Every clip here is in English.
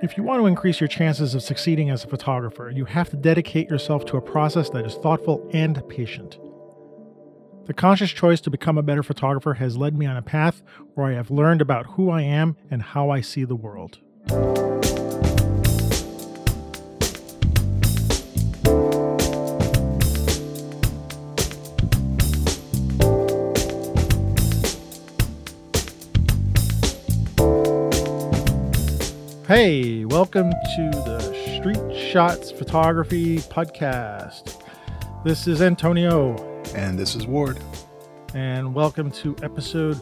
If you want to increase your chances of succeeding as a photographer, you have to dedicate yourself to a process that is thoughtful and patient. The conscious choice to become a better photographer has led me on a path where I have learned about who I am and how I see the world. Hey, welcome to the Street Shots Photography Podcast. This is Antonio, And this is Ward. and welcome to episode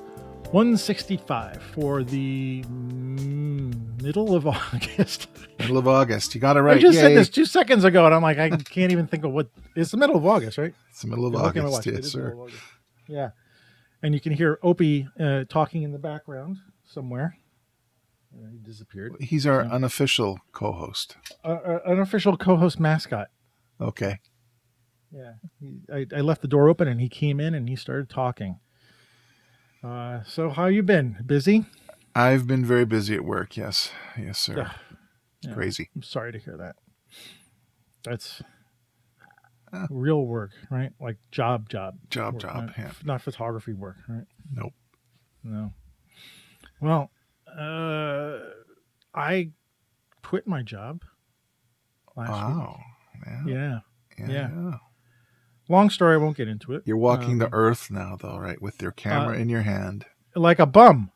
165 for the mm, middle of August. Middle of August. You got it right. I just said this two seconds ago, and I'm like, I can't even think of what. It's the middle of August, right? It's the middle of You're looking at my August. It Yes, sir. August. Yeah, and you can hear Opie uh, talking in the background somewhere. He disappeared. He's our Yeah. unofficial co-host. Uh, uh, unofficial co-host mascot. Okay. Yeah, he, I, I left the door open and he came in and he started talking. Uh, so how you been? Busy? I've been very busy at work. Yes. Yes, sir. Yeah. Crazy. I'm sorry to hear that. That's Uh. real work, right? Like job, job, Job, work, job. not, Yeah. not photography work, right? Nope. No. Well, uh, I quit my job last Wow. Yeah. week. Yeah. Yeah. yeah. yeah. Long story. I won't get into it. You're walking the Um, earth now, though, right? With your camera uh, in your hand. like a bum.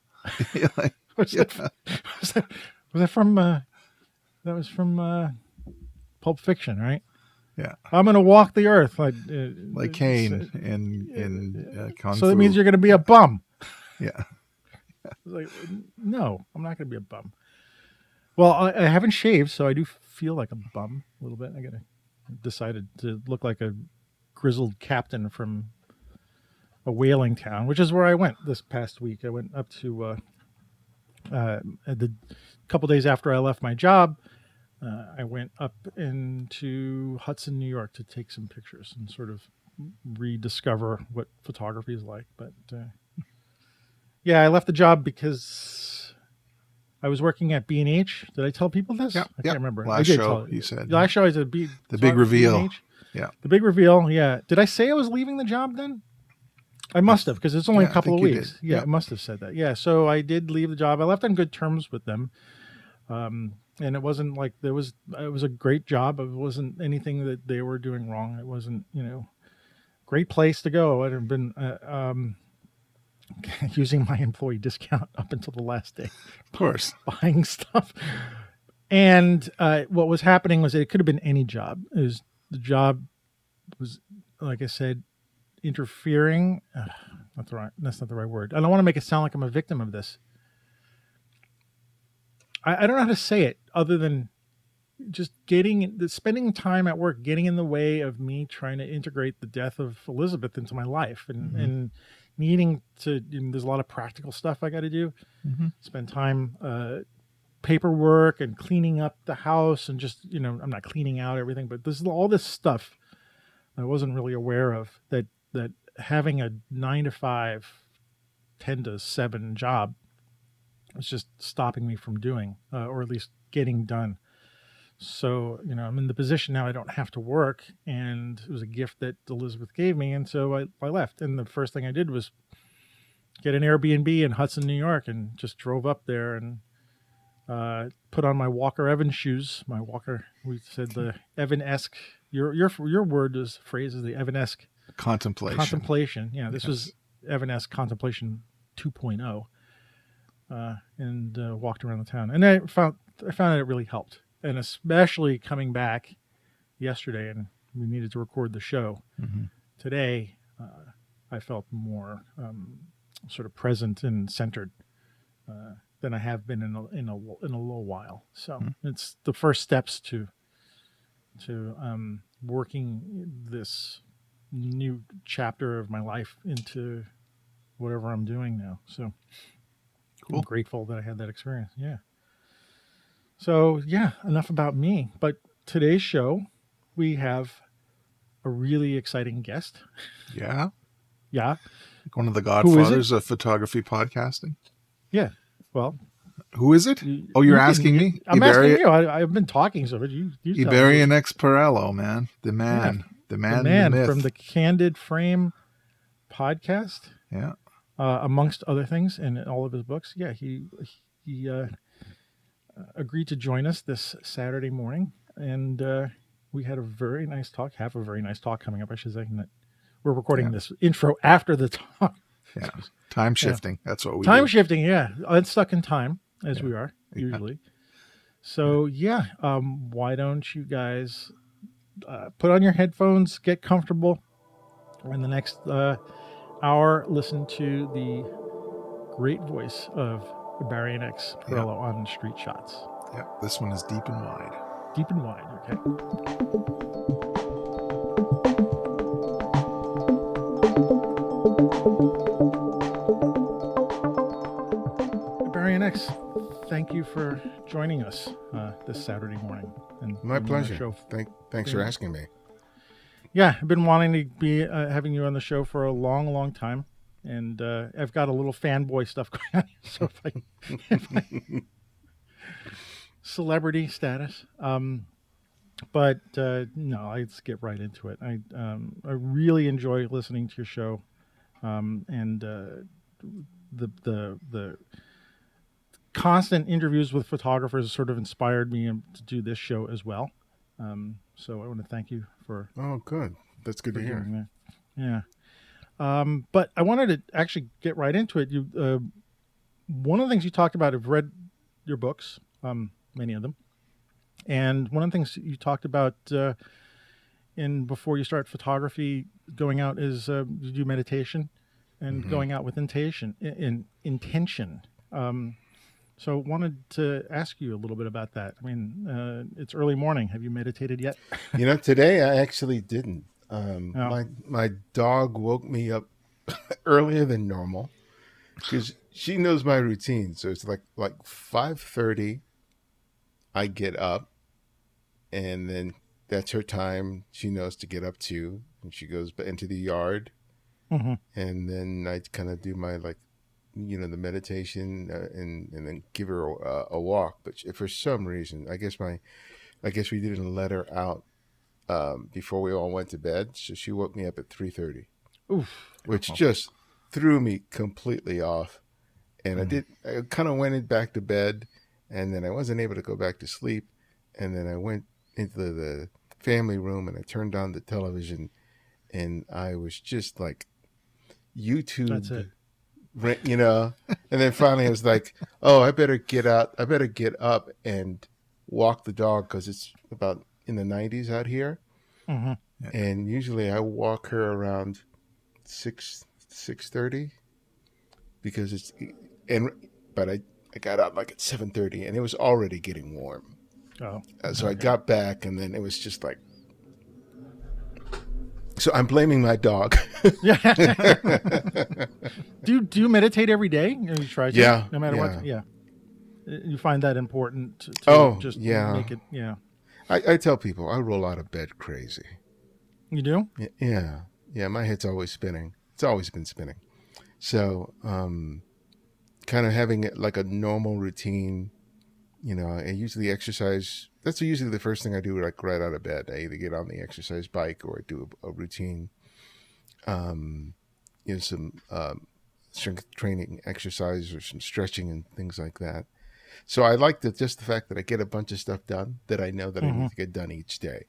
Like, Was, yeah. that, was, that, was that from? Uh, that was from uh, Pulp Fiction, right? Yeah. I'm gonna walk the earth like uh, Like Caine in in uh, Kung So that means you're gonna be a bum. Yeah. Like, no, I'm not gonna be a bum. Well, I, I haven't shaved, so I do feel like a bum a little bit. I gotta decided to look like a grizzled captain from a whaling town, which is where I went this past week. I went up to uh, uh, the couple days after I left my job. Uh, I went up into Hudson, New York, to take some pictures and sort of rediscover what photography is like. But uh, yeah, I left the job because I was working at B and H. Did I tell people this? Yeah, I yeah. can't remember. I Last did show, tell- you said. The last show I said B. The big reveal. B&H. Yeah. The big reveal. Yeah. Did I say I was leaving the job then? I must have because it's only Yeah, a I couple of weeks. Yeah. I must have said that. Yeah. So I did leave the job. I left on good terms with them. Um, and it wasn't like there was it was a great job. It wasn't anything that they were doing wrong. It wasn't you know great place to go. I'd have been uh, um, using my employee discount up until the last day Of course. buying stuff. And uh, what was happening was it could have been any job. It was the job was, like I said, interfering. Uh, not the right. That's not the right word. I don't want to make it sound like I'm a victim of this. I, I don't know how to say it other than just getting the spending time at work getting in the way of me trying to integrate the death of Elizabeth into my life and Mhm. and needing to. And there's a lot of practical stuff I got to do Mhm. spend time uh, paperwork and cleaning up the house and just you know i'm not cleaning out everything but this is all this stuff i wasn't really aware of that that having a nine to five 10 to 7 job was just stopping me from doing uh, or at least getting done so you know i'm in the position now i don't have to work and it was a gift that elizabeth gave me and so i, I left and the first thing i did was get an Airbnb in Hudson, New York, and just drove up there and uh, put on my Walker Evans shoes. My Walker, we said the Evan esque. Your your your word is phrase is the Evan esque Contemplation. contemplation. Yeah, this Yes. was Evan esque contemplation 2.0, uh, and uh, walked around the town, and I found I found that it really helped, and especially coming back yesterday, and we needed to record the show Mhm. today. Uh, I felt more um, sort of present and centered uh, than I have been in a, in a in a little while. So Hmm. it's the first steps to to um, working this new chapter of my life into whatever I'm doing now. So Cool. I'm grateful that I had that experience. Yeah. So yeah, enough about me. But today's show, we have a really exciting guest. Yeah. Yeah. Like one of the Who is it? godfathers of photography podcasting. Yeah. Well, Who is it? Oh, you're you can- asking me? I'm Iberi- asking you. I, I've been talking so much. You, you. Iberian X Perello, man. The man. The man. the man myth. from the Candid Frame podcast, Yeah. uh, amongst other things, in all of his books. Yeah, he he uh, agreed to join us this Saturday morning, and uh, we had a very nice talk. Have a very nice talk coming up, I should say. That we're recording Yeah. this intro after the talk. Yeah. Time shifting. That's what we time do. shifting, yeah, it's stuck in time as we are usually. So yeah, um, why don't you guys uh, put on your headphones, get comfortable, in the next uh, hour, listen to the great voice of Ibarionex Perello on Street Shots. yeah. This one is deep and wide. Deep and wide, okay. X, thank you for joining us uh, this Saturday morning. And My the pleasure. show. Thank, thanks for asking me. Yeah, I've been wanting to be uh, having you on the show for a long, long time, and uh, I've got a little fanboy stuff going on. So if I, if I celebrity status, um, but uh, no, let's get right into it. I um, I really enjoy listening to your show, um, and uh, the the the constant interviews with photographers sort of inspired me um, to do this show as well. Um, so I want to thank you for Oh, good. That's good to hear. that. Yeah. Um, but I wanted to actually get right into it. You, uh, one of the things you talked about, I've read your books, um, many of them, and one of the things you talked about uh, in before you start photography, going out is uh, you do meditation and Mm-hmm. going out with intention. In, in intention. Um, so wanted to ask you a little bit about that. I mean, uh, it's early morning. Have you meditated yet? You know, today I actually didn't. Um, Oh. My my dog woke me up earlier than normal because she knows my routine. So it's like like five thirty. I get up, and then that's her time. She knows to get up to, and she goes into the yard, Mhm. and then I kind of do my like, you know, the meditation, uh, and and then give her a, a walk. But she, for some reason, I guess my, I guess we didn't let her out um, before we all went to bed. So she woke me up at three thirty, Oof. which just threw me completely off. And I did, I kind of went back to bed, and then I wasn't able to go back to sleep. And then I went into the family room and I turned on the television, and I was just like, YouTube That's it. Right, you know and then finally i was like oh i better get out i better get up and walk the dog because it's about in the 90s out here Mhm. and usually i walk her around 6 6.30 because it's and but i i got out like at 7.30 and it was already getting warm Oh. uh, so i got back and then it was just like so i'm blaming my dog Yeah. do you, do you meditate every day? Or you try to? Yeah, No matter what. Yeah. You find that important to, to Oh, just yeah. make it. Yeah. I, I tell people i roll out of bed crazy You do? Yeah, yeah. My head's always spinning. It's always been spinning. So, um, kind of having it like a normal routine. You know, I usually exercise. That's usually the first thing I do, like right out of bed. I either get on the exercise bike or I do a, a routine. Um, you know, some um, strength training exercise or some stretching and things like that. So I like the just the fact that I get a bunch of stuff done that I know that I need to get done each day.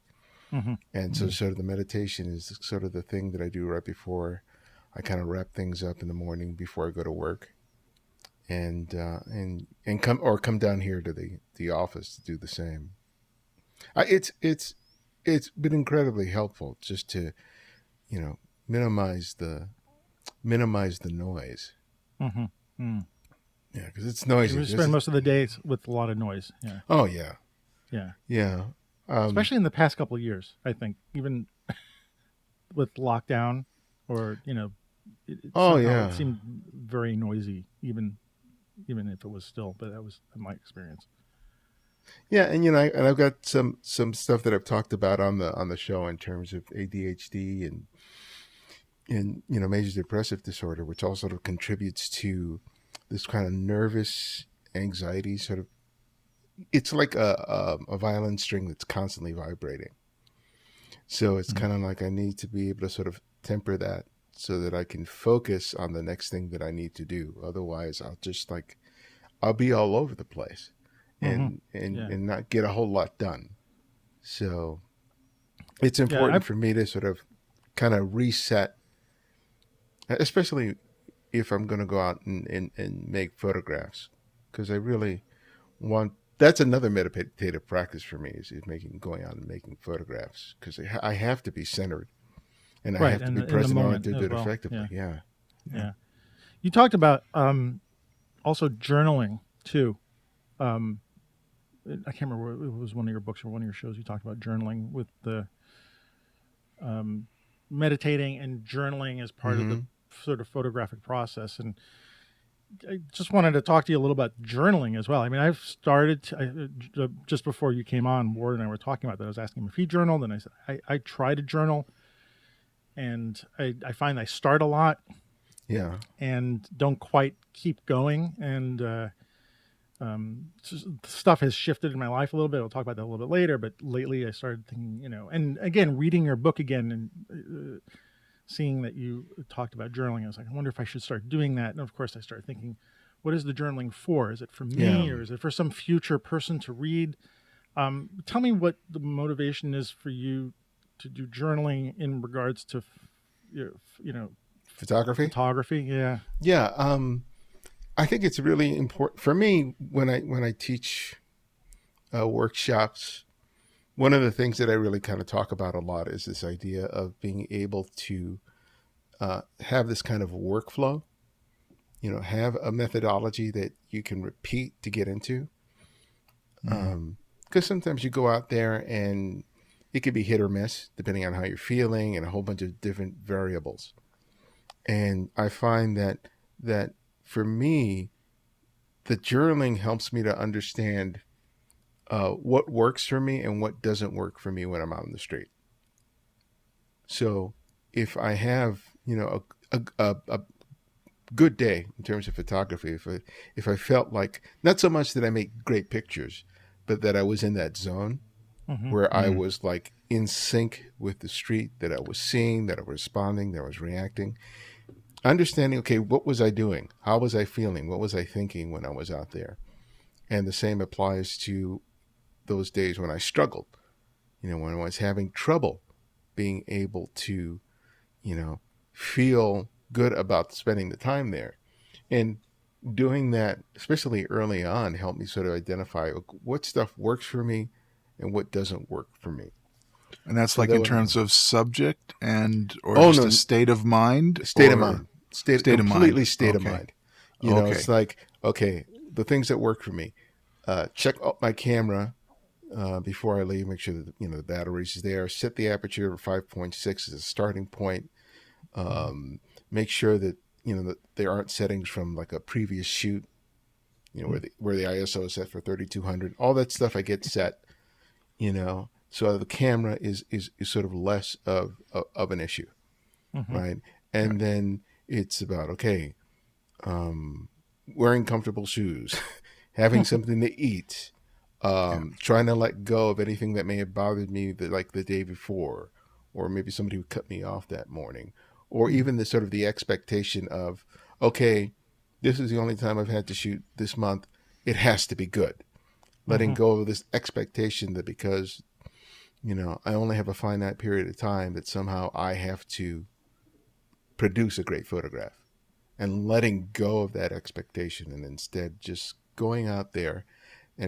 Mhm. And so, sort of, the meditation is sort of the thing that I do right before I kind of wrap things up in the morning before I go to work, and uh, and and come or come down here to the the office to do the same. I, it's it's it's been incredibly helpful just to, you know, minimize the minimize the noise. Mm-hmm. Mm. Yeah, because it's noisy. You spend most of the days with a lot of noise. Yeah. oh yeah, Yeah. yeah. Um, Especially in the past couple of years, I think, even with lockdown or, you know, it, it Oh, yeah. It seemed very noisy, even even if it was still, but that was my experience. Yeah, and you know, I, and I've got some some stuff that I've talked about on the on the show in terms of ADHD and and you know major depressive disorder, which all sort of contributes to this kind of nervous anxiety sort of it's like a, a, a violin string that's constantly vibrating. So it's Mhm. kind of like I need to be able to sort of temper that so that I can focus on the next thing that I need to do. Otherwise, I'll just like I'll be all over the place and and Yeah. and not get a whole lot done. So it's important I've- for me to sort of kind of reset, especially if I'm going to go out and, and, and make photographs, because I really want. That's another meditative practice for me is, is making going out and making photographs because I, I have to be centered, and I Right, have to be the- present on it to do it well, effectively. Yeah. Yeah. You talked about um, also journaling too. Um, I can't remember it was one of your books or one of your shows. You talked about journaling with the um, meditating and journaling as part of the sort of photographic process. And I just wanted to talk to you a little about journaling as well. I mean, I've started I, uh, just before you came on, Ward and I were talking about that. I was asking him if he journaled, and I said I, I try to journal, and I, I find I start a lot Yeah. and don't quite keep going. And uh, um, stuff has shifted in my life a little bit. I'll talk about that a little bit later. But lately, I started thinking, you know, and again, reading your book again and uh, seeing that you talked about journaling, I was like, I wonder if I should start doing that. And of course, I started thinking, what is the journaling for? Is it for me, Yeah. or is it for some future person to read? Um, tell me what the motivation is for you to do journaling in regards to, you know, you know Photography. photography. Yeah. Yeah, um, I think it's really important for me when I when I teach uh, workshops. One of the things that I really kind of talk about a lot is this idea of being able to uh, have this kind of workflow. You know, have a methodology that you can repeat to get into. Because sometimes you go out there and it could be hit or miss depending on how you're feeling and a whole bunch of different variables and I find that that for me, the journaling helps me to understand uh, what works for me and what doesn't work for me when I'm out in the street. So if I have you know a a, a, a good day in terms of photography, if I if I felt like not so much that I make great pictures, but that I was in that zone Mhm. where I was like in sync with the street that I was seeing, that I was responding, that I was reacting. Understanding, okay, what was I doing? How was I feeling? What was I thinking when I was out there? And the same applies to those days when I struggled, you know, when I was having trouble being able to, you know, feel good about spending the time there. And doing that, especially early on, helped me sort of identify what stuff works for me and what doesn't work for me. And that's So like that in terms of subject and or Oh, just no. a state of mind. State of mind. State, State of mind. completely state of mind. You know, it's like, okay, the things that work for me. Uh, check out my camera uh, before I leave. Make sure that you know the batteries is there. Set the aperture at five point six as a starting point. Um, make sure that you know that there aren't settings from like a previous shoot. You know where the where the ISO is set for thirty two hundred. All that stuff I get set. You know, so the camera is is, is sort of less of of, of an issue Mhm. right? And then it's about okay, um, wearing comfortable shoes, having something to eat, um, trying to let go of anything that may have bothered me the, like the day before, or maybe somebody who cut me off that morning, or even the sort of the expectation of okay, this is the only time I've had to shoot this month. It has to be good. Letting Mhm. go of this expectation that because you know I only have a finite period of time that somehow I have to produce a great photograph and letting go of that expectation and instead just going out there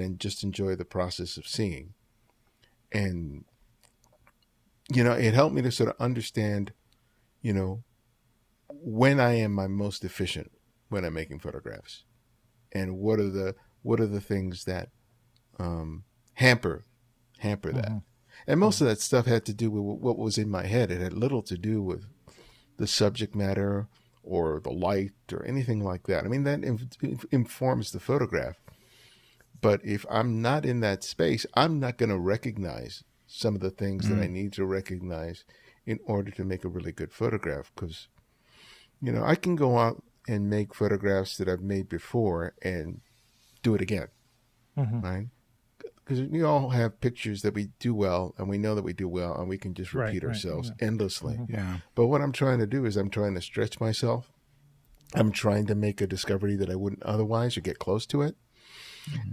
and just enjoy the process of seeing and you know it helped me to sort of understand you know when i am my most efficient when i'm making photographs and what are the what are the things that um hamper hamper that Mhm. and most of that stuff had to do with what was in my head it had little to do with the subject matter or the light or anything like that. I mean, that inf- informs the photograph. But if I'm not in that space, I'm not going to recognize some of the things that I need to recognize in order to make a really good photograph. Because, you know, I can go out and make photographs that I've made before and do it again, Mhm. right? Because we all have pictures that we do well, and we know that we do well, and we can just repeat right, ourselves yeah. endlessly. Mhm. Yeah. But what I'm trying to do is I'm trying to stretch myself. I'm trying to make a discovery that I wouldn't otherwise or get close to it.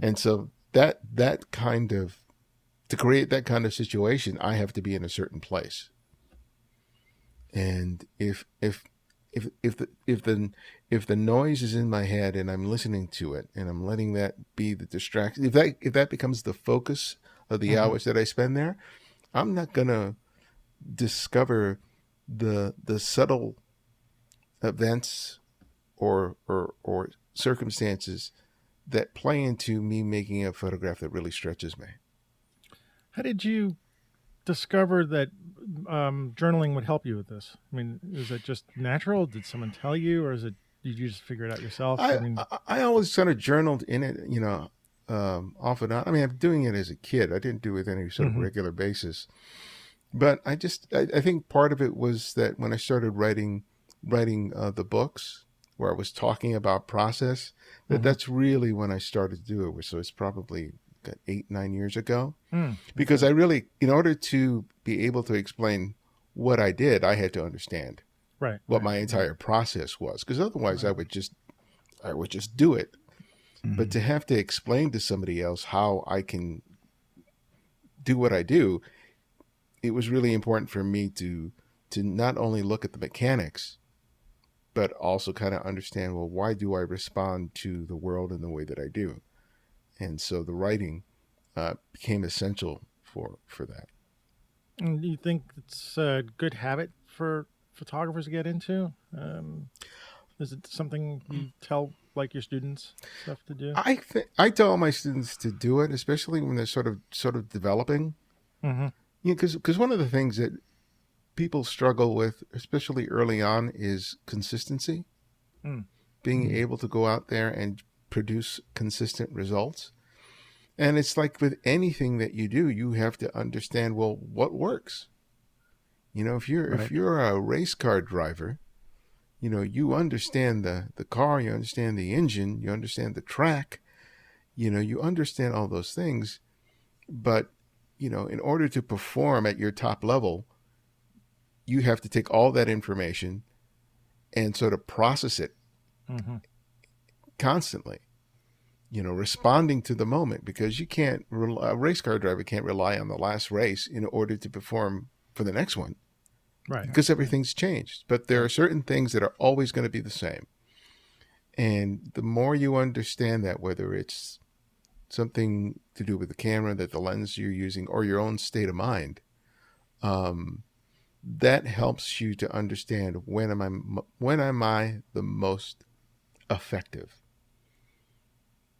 And so that that kind of to create that kind of situation, I have to be in a certain place. And if if if if the if the if the noise is in my head and I'm listening to it and I'm letting that be the distraction, if that if that becomes the focus of the Mhm. hours that I spend there, I'm not gonna discover the the subtle events or or or circumstances that play into me making a photograph that really stretches me. How did you discover that um, journaling would help you with this? I mean, is it just natural? Did someone tell you, or is it did you just figure it out yourself? I, mean, I, I always sort of journaled in it, you know, um, off and on. I mean, I'm doing it as a kid. I didn't do it with any sort of Mhm. regular basis. But I just, I, I think part of it was that when I started writing, writing uh, the books where I was talking about process, that Mhm. that's really when I started to do it. So it's probably eight, nine years ago. mm, Because I really, in order to be able to explain what I did, I had to understand right. what right, my entire process was because otherwise I would just I would just do it. But to have to explain to somebody else how I can do what I do, it was really important for me to to not only look at the mechanics, but also kind of understand well why do I respond to the world in the way that I do, and so the writing uh, became essential for for that. And do you think it's a good habit for photographers to get into? Um, is it something you tell like your students stuff to do? I I tell my students to do it, especially when they're sort of sort of developing. hmm Yeah, because one of the things that people struggle with, especially early on, is consistency. Mm. Being Mhm. able to go out there and produce consistent results. And it's like with anything that you do, you have to understand well what works. You know, if you're Right. if you're a race car driver, you know, you understand the the car, you understand the engine, you understand the track, you know, you understand all those things, but you know, in order to perform at your top level, you have to take all that information and sort of process it hmm constantly. You know, responding to the moment because you can't. A race car driver can't rely on the last race in order to perform for the next one Right. because everything's changed. But there are certain things that are always going to be the same. And the more you understand that, whether it's something to do with the camera, that the lens you're using, or your own state of mind, um, that helps you to understand when am I when am I the most effective.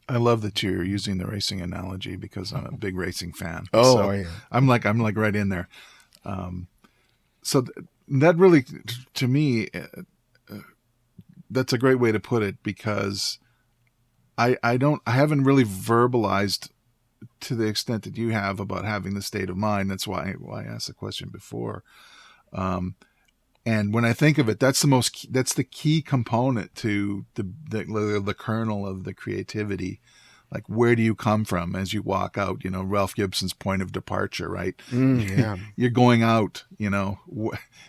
I love that you're using the racing analogy because I'm a big racing fan. Oh, So yeah. I'm like I'm like right in there. Um, so th- that really, t- to me, uh, uh, that's a great way to put it because I I don't I haven't really verbalized to the extent that you have about having the state of mind. That's why why I asked the question before. Um, and when I think of it, that's the most key, that's the key component to the, the the kernel of the creativity. Like where do you come from as you walk out? You know, Ralph Gibson's point of departure, right? Mm, yeah. You're going out. You know,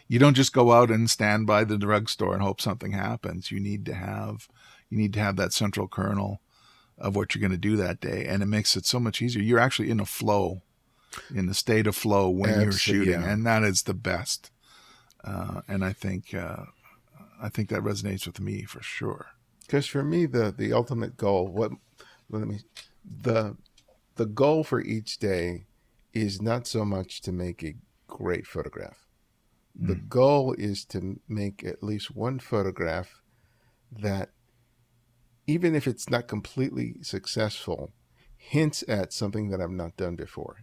you don't just go out and stand by the drugstore and hope something happens. You need to have you need to have that central kernel of what you're going to do that day, and it makes it so much easier. You're actually in a flow, in the state of flow when you're shooting, yeah. and that is the best. Uh, and I think uh, I think that resonates with me for sure. because for me the the ultimate goal what let me the the goal for each day is not so much to make a great photograph the goal is to make at least one photograph that even if it's not completely successful hints at something that i've not done before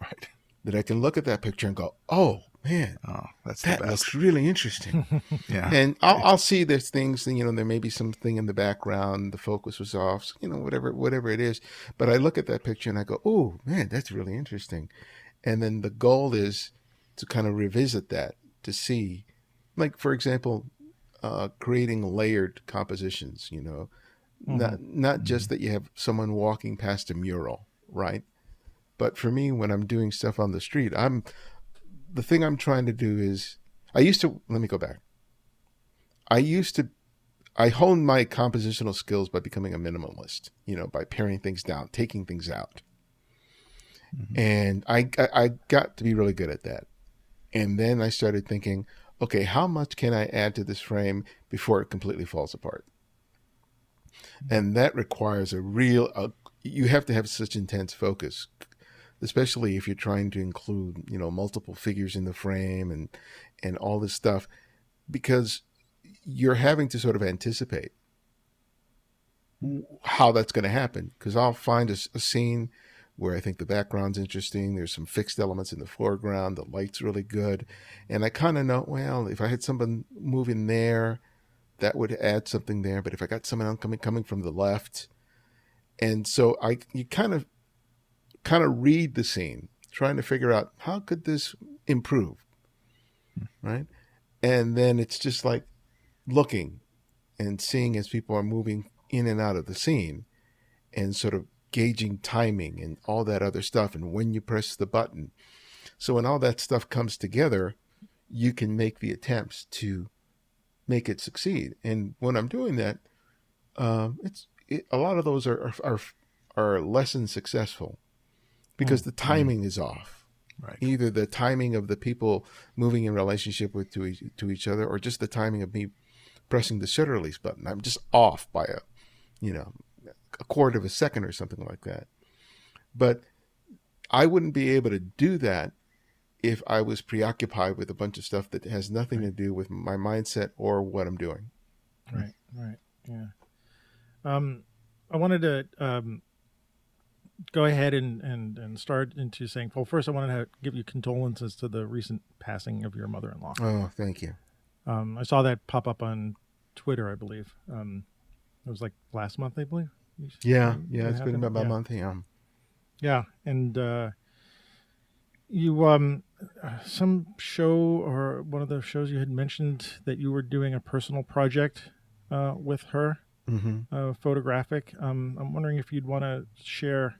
Right. that i can look at that picture and go oh man Oh, that's that looks really interesting. Yeah. and I'll, I'll see there's things you know there may be something in the background the focus was off you know whatever whatever it is. But i look at that picture and i go oh man that's really interesting. And then the goal is to kind of revisit that to see like for example uh, creating layered compositions you know? Not not just that you have someone walking past a mural, right? But for me, when I'm doing stuff on the street, I'm the thing I'm trying to do is I used to let me go back. I used to I honed my compositional skills by becoming a minimalist, you know, by paring things down, taking things out. Mm-hmm. And I, I I got to be really good at that. And then I started thinking, okay, how much can I add to this frame before it completely falls apart? Mm-hmm. And that requires a real a, you have to have such intense focus especially if you're trying to include you know multiple figures in the frame and and all this stuff because you're having to sort of anticipate how that's going to happen. Because i'll find a, a, scene where i think the background's interesting there's some fixed elements in the foreground the light's really good and i kind of know well if i had someone moving there that would add something there but if i got someone coming coming from the left and so i you kind of kind of read the scene, trying to figure out how could this improve, right? And then it's just like looking and seeing as people are moving in and out of the scene and sort of gauging timing and all that other stuff and when you press the button. So when all that stuff comes together, you can make the attempts to make it succeed. And when I'm doing that, um, it's it, a lot of those are, are are less than successful because mm the timing is off. Right. Either the timing of the people moving in relationship with to each, to each other, or just the timing of me pressing the shutter release button. I'm just off by a, you know, a quarter of a second or something like that. But I wouldn't be able to do that if I was preoccupied with a bunch of stuff that has nothing right. to do with my mindset or what I'm doing. Right. Right. Yeah. Um, I wanted to um, go ahead and, and, and start into saying, well, first I wanted to give you condolences to the recent passing of your mother-in-law. Oh, thank you. Um, I saw that pop up on Twitter, I believe. Um, it was like last month, I believe. Yeah, yeah, it's been about yeah. a month. Yeah, yeah, and uh, you um, some show or one of the shows you had mentioned that you were doing a personal project uh, with her, mm-hmm. uh, photographic. Um, I'm wondering if you'd want to share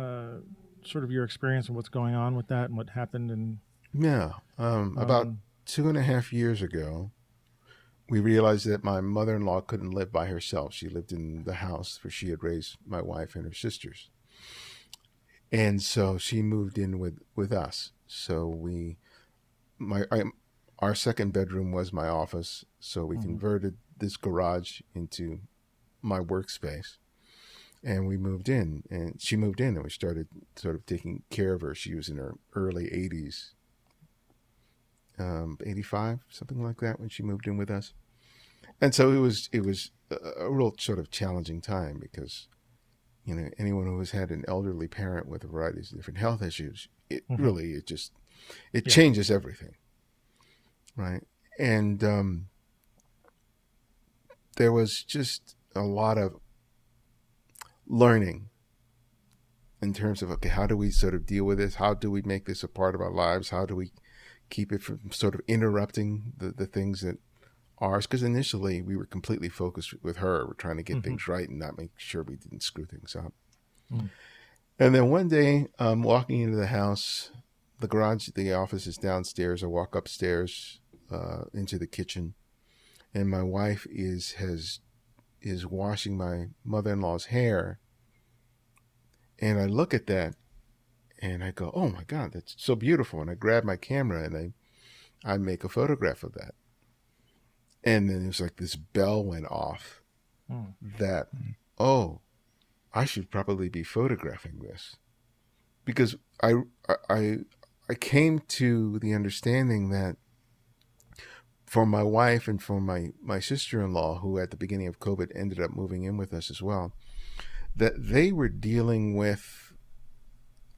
uh, sort of your experience and what's going on with that and what happened and yeah um, about um, two and a half years ago we realized that my mother-in-law couldn't live by herself. She lived in the house where she had raised my wife and her sisters. And so she moved in with with us. So we my I, our second bedroom was my office. So we mm-hmm. converted this garage into my workspace and we moved in and she moved in and we started sort of taking care of her she was in her early 80s um, 85 something like that when she moved in with us and so it was it was a, real sort of challenging time because you know anyone who has had an elderly parent with a variety of different health issues it mm-hmm. really it just it yeah. changes everything right and um, there was just a lot of learning in terms of okay how do we sort of deal with this? How do we make this a part of our lives? How do we keep it from sort of interrupting the, the things that ours because initially we were completely focused with her. We're trying to get mm-hmm. things right and not make sure we didn't screw things up. Mm. and then one day um, walking into the house the garage the office is downstairs. I walk upstairs uh, into the kitchen and my wife is has is washing my mother-in-law's hair. And i look at that and i go oh my god that's so beautiful. And i grab my camera and i i make a photograph of that. And then it was like this bell went off mm. that oh i should probably be photographing this. Because i i i came to the understanding that for my wife and for my, my sister-in-law who at the beginning of covid ended up moving in with us as well that they were dealing with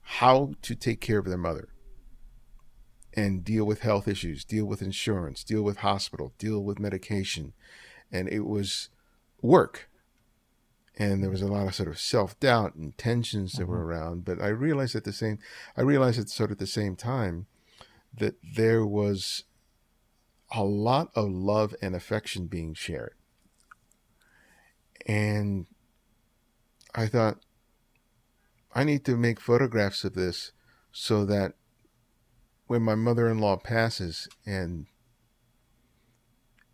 how to take care of their mother and deal with health issues deal with insurance deal with hospital deal with medication. And it was work. And there was a lot of sort of self-doubt and tensions that mm-hmm. were around. But i realized at the same i realized at sort of the same time that there was a lot of love and affection being shared. And I thought, I need to make photographs of this so that when my mother-in-law passes and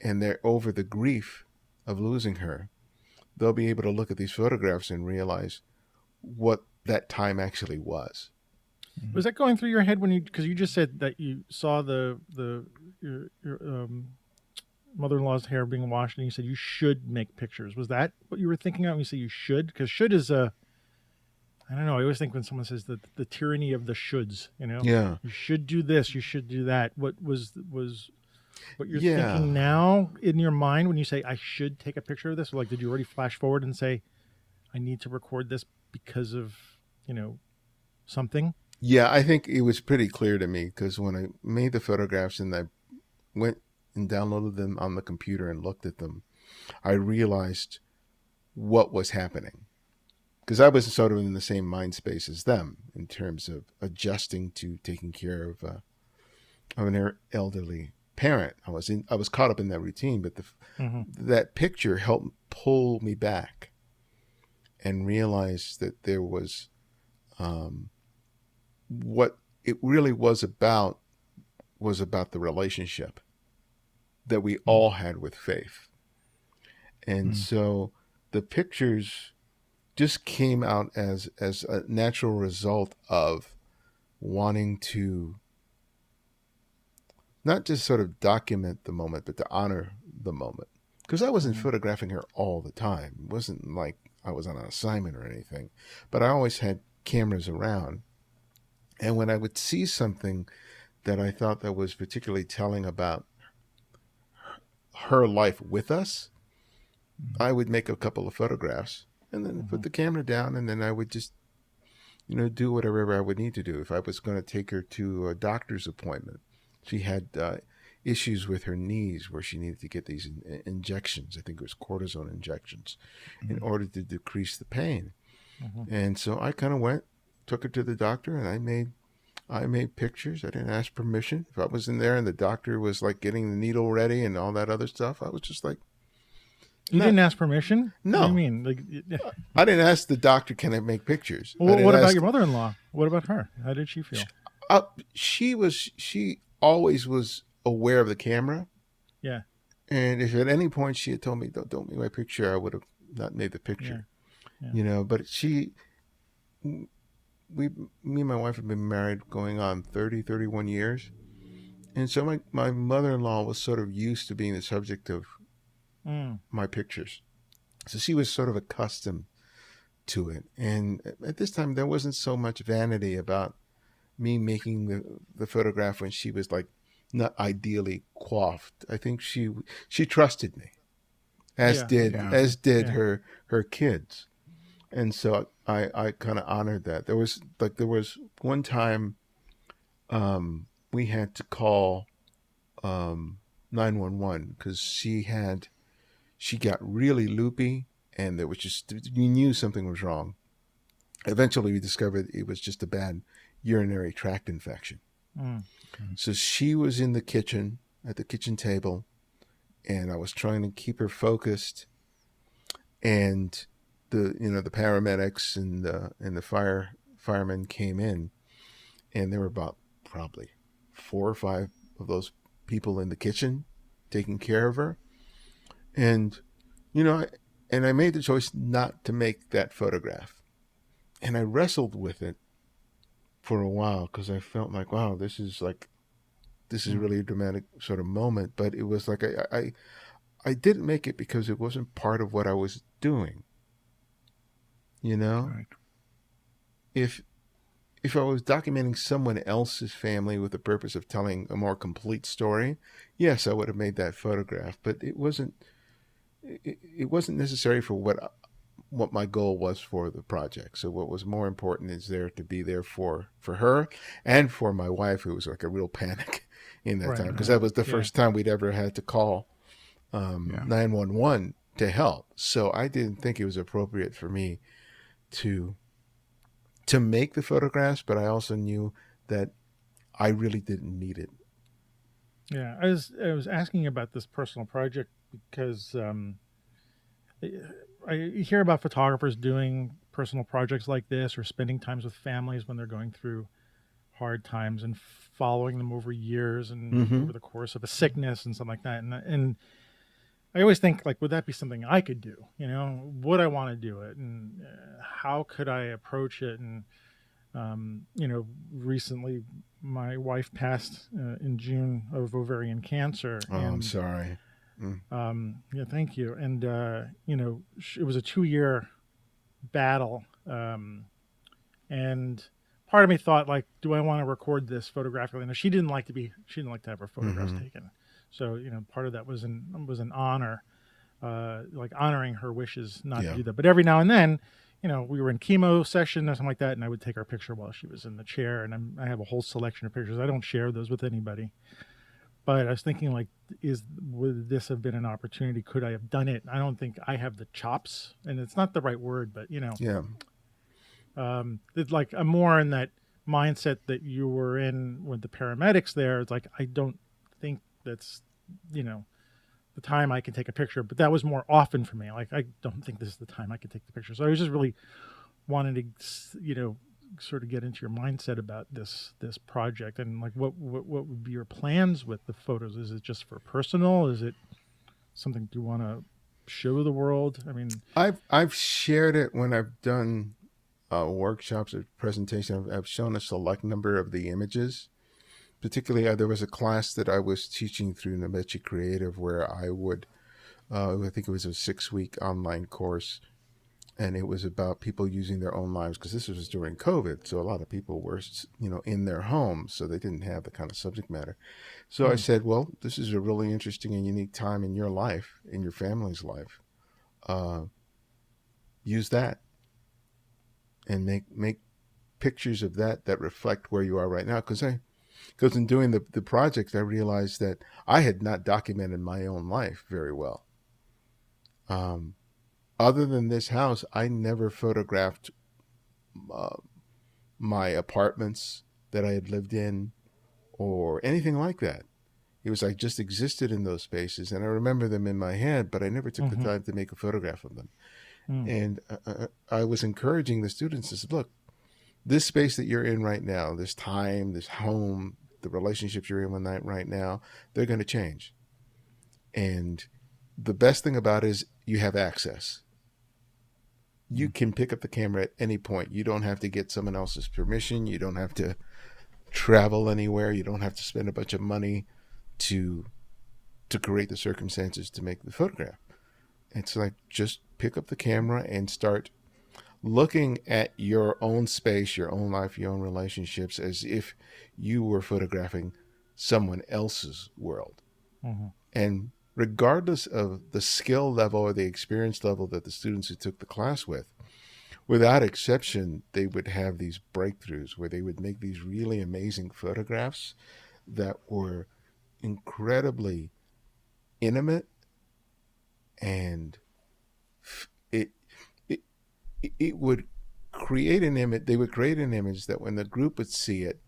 and they're over the grief of losing her, they'll be able to look at these photographs and realize what that time actually was. Was that going through your head when you because you just said that you saw the the your, your um, mother-in-law's hair being washed and you said you should make pictures. Was that what you were thinking of when you say you should? Because should is a I don't know. I always think when someone says the the tyranny of the shoulds, you know, Yeah. you should do this, you should do that. What was was what you're Yeah. thinking now in your mind when you say I should take a picture of this? Like, did you already flash forward and say I need to record this because of you know something? Yeah, I think it was pretty clear to me because when I made the photographs and I went and downloaded them on the computer and looked at them, I realized what was happening. Because I was sort of in the same mind space as them in terms of adjusting to taking care of, uh, of an er- elderly parent. I was in, I was caught up in that routine, but the, Mm-hmm. that picture helped pull me back and realize that there was um, what it really was about was about the relationship that we all had with faith. And Mm. so the pictures just came out as as a natural result of wanting to not just sort of document the moment but to honor the moment because I wasn't Mhm. photographing her all the time. It wasn't like I was on an assignment or anything, but I always had cameras around. And when I would see something that I thought that was particularly telling about her life with us, I would make a couple of photographs and then put the camera down and then I would just you know do whatever I would need to do if I was going to take her to a doctor's appointment. She had uh, issues with her knees where she needed to get these in- injections. I think it was cortisone injections in order to decrease the pain. Mhm. And so I kind of went, took her to the doctor, and I made, I made pictures. I didn't ask permission. If I was in there and the doctor was like getting the needle ready and all that other stuff, I was just like, You No. didn't ask permission? What do No. you mean? Like, I didn't ask the doctor, can I make pictures? Well, didn't what about your mother-in-law? What about her? How did she feel? Uh, she was, she always was aware of the camera. Yeah. And if at any point she had told me, don't, don't make my picture, I would have not made the picture. Yeah. You know, but she, we, me and my wife have been married going on 30, 31 years. And so my, my mother in law was sort of used to being the subject of Mm. my pictures. So she was sort of accustomed to it. And at this time, there wasn't so much vanity about me making the, the photograph when she was like not ideally coiffed. I think she she trusted me, as Yeah. did Yeah. as did Yeah. her her kids, and so I I kind of honored that. There was like there was one time, um, we had to call, um, nine one one because she had she got really loopy and there was just we knew something was wrong eventually we discovered it was just a bad urinary tract infection Mm. so she was in the kitchen at the kitchen table and i was trying to keep her focused and the you know the paramedics and the and the fire firemen came in and there were about probably four or five of those people in the kitchen taking care of her. And you know I- and i made the choice not to make that photograph. And i wrestled with it for a while because i felt like wow this is like this is mm. really a dramatic sort of moment. But it was like i i i didn't make it because it wasn't part of what i was doing you know Right. if if I was documenting someone else's family with the purpose of telling a more complete story, yes, I would have made that photograph. But it wasn't. It, it wasn't necessary for what what my goal was for the project. So what was more important is there to be there for for her and for my wife, who was like a real panic in that Right. time because that was the Yeah. first time we'd ever had to call um, Yeah. 911 to help. So I didn't think it was appropriate for me to to make the photographs, but I also knew that I really didn't need it. Yeah, I was I was asking about this personal project because um, I I hear about photographers doing personal projects like this or spending times with families when they're going through hard times and following them over years and Mhm. over the course of a sickness and something like that. And and I always think like, would that be something I could do? You know, would I want to do it, and uh, how could I approach it? And um, you know, recently my wife passed uh, in June of ovarian cancer. Oh, and, I'm sorry. um, yeah, thank you. And uh, you know, it was a two-year battle, um, and part of me thought, like, do I want to record this photographically? Now, she didn't like to be, she didn't like to have her photographs Mhm. taken. So, you know, part of that was an was an honor, uh, like honoring her wishes not Yeah. to do that. But every now and then, you know, we were in chemo session or something like that, and I would take her picture while she was in the chair, and I'm, I have a whole selection of pictures. I don't share those with anybody. But I was thinking, like, is would this have been an opportunity? Could I have done it? I don't think I have the chops, and it's not the right word, but you know, Yeah. um, it's like I'm more in that mindset that you were in with the paramedics there. It's like I don't that's you know the time I can take a picture, but that was more often for me. Like I don't think this is the time I could take the picture. So I was just really wanting to you know sort of get into your mindset about this this project and like what what, what would be your plans with the photos? Is it just for personal? Is it something you want to show the world? I mean, I've I've shared it when I've done uh, workshops or presentations. I've, I've shown a select number of the images. Particularly, uh, there was a class that I was teaching through Namechi Creative where I would, uh, I think it was a six week online course, and it was about people using their own lives because this was during COVID, so a lot of people were, you know, in their homes, so they didn't have the kind of subject matter. So I Mm. said, well, this is a really interesting and unique time in your life, in your family's life. Uh, use that and make make pictures of that that reflect where you are right now because i because in doing the, the project i realized that i had not documented my own life very well. Um, other than this house i never photographed uh, my apartments that i had lived in or anything like that. It was like just existed in those spaces and i remember them in my head but i never took Mhm. the time to make a photograph of them. Mm, and uh, uh, I was encouraging the students to say, look, this space that you're in right now, this time, this home, the relationships you're in one night right now, they're going to change. And the best thing about it is you have access. You mm-hmm. can pick up the camera at any point. You don't have to get someone else's permission. You don't have to travel anywhere. You don't have to spend a bunch of money to to create the circumstances to make the photograph. It's like just pick up the camera and start looking at your own space, your own life, your own relationships as if you were photographing someone else's world. mhm. And regardless of the skill level or the experience level that the students who took the class with, without exception, they would have these breakthroughs where they would make these really amazing photographs that were incredibly intimate and f- it it it- it would create an image they would create an image that when the group would see it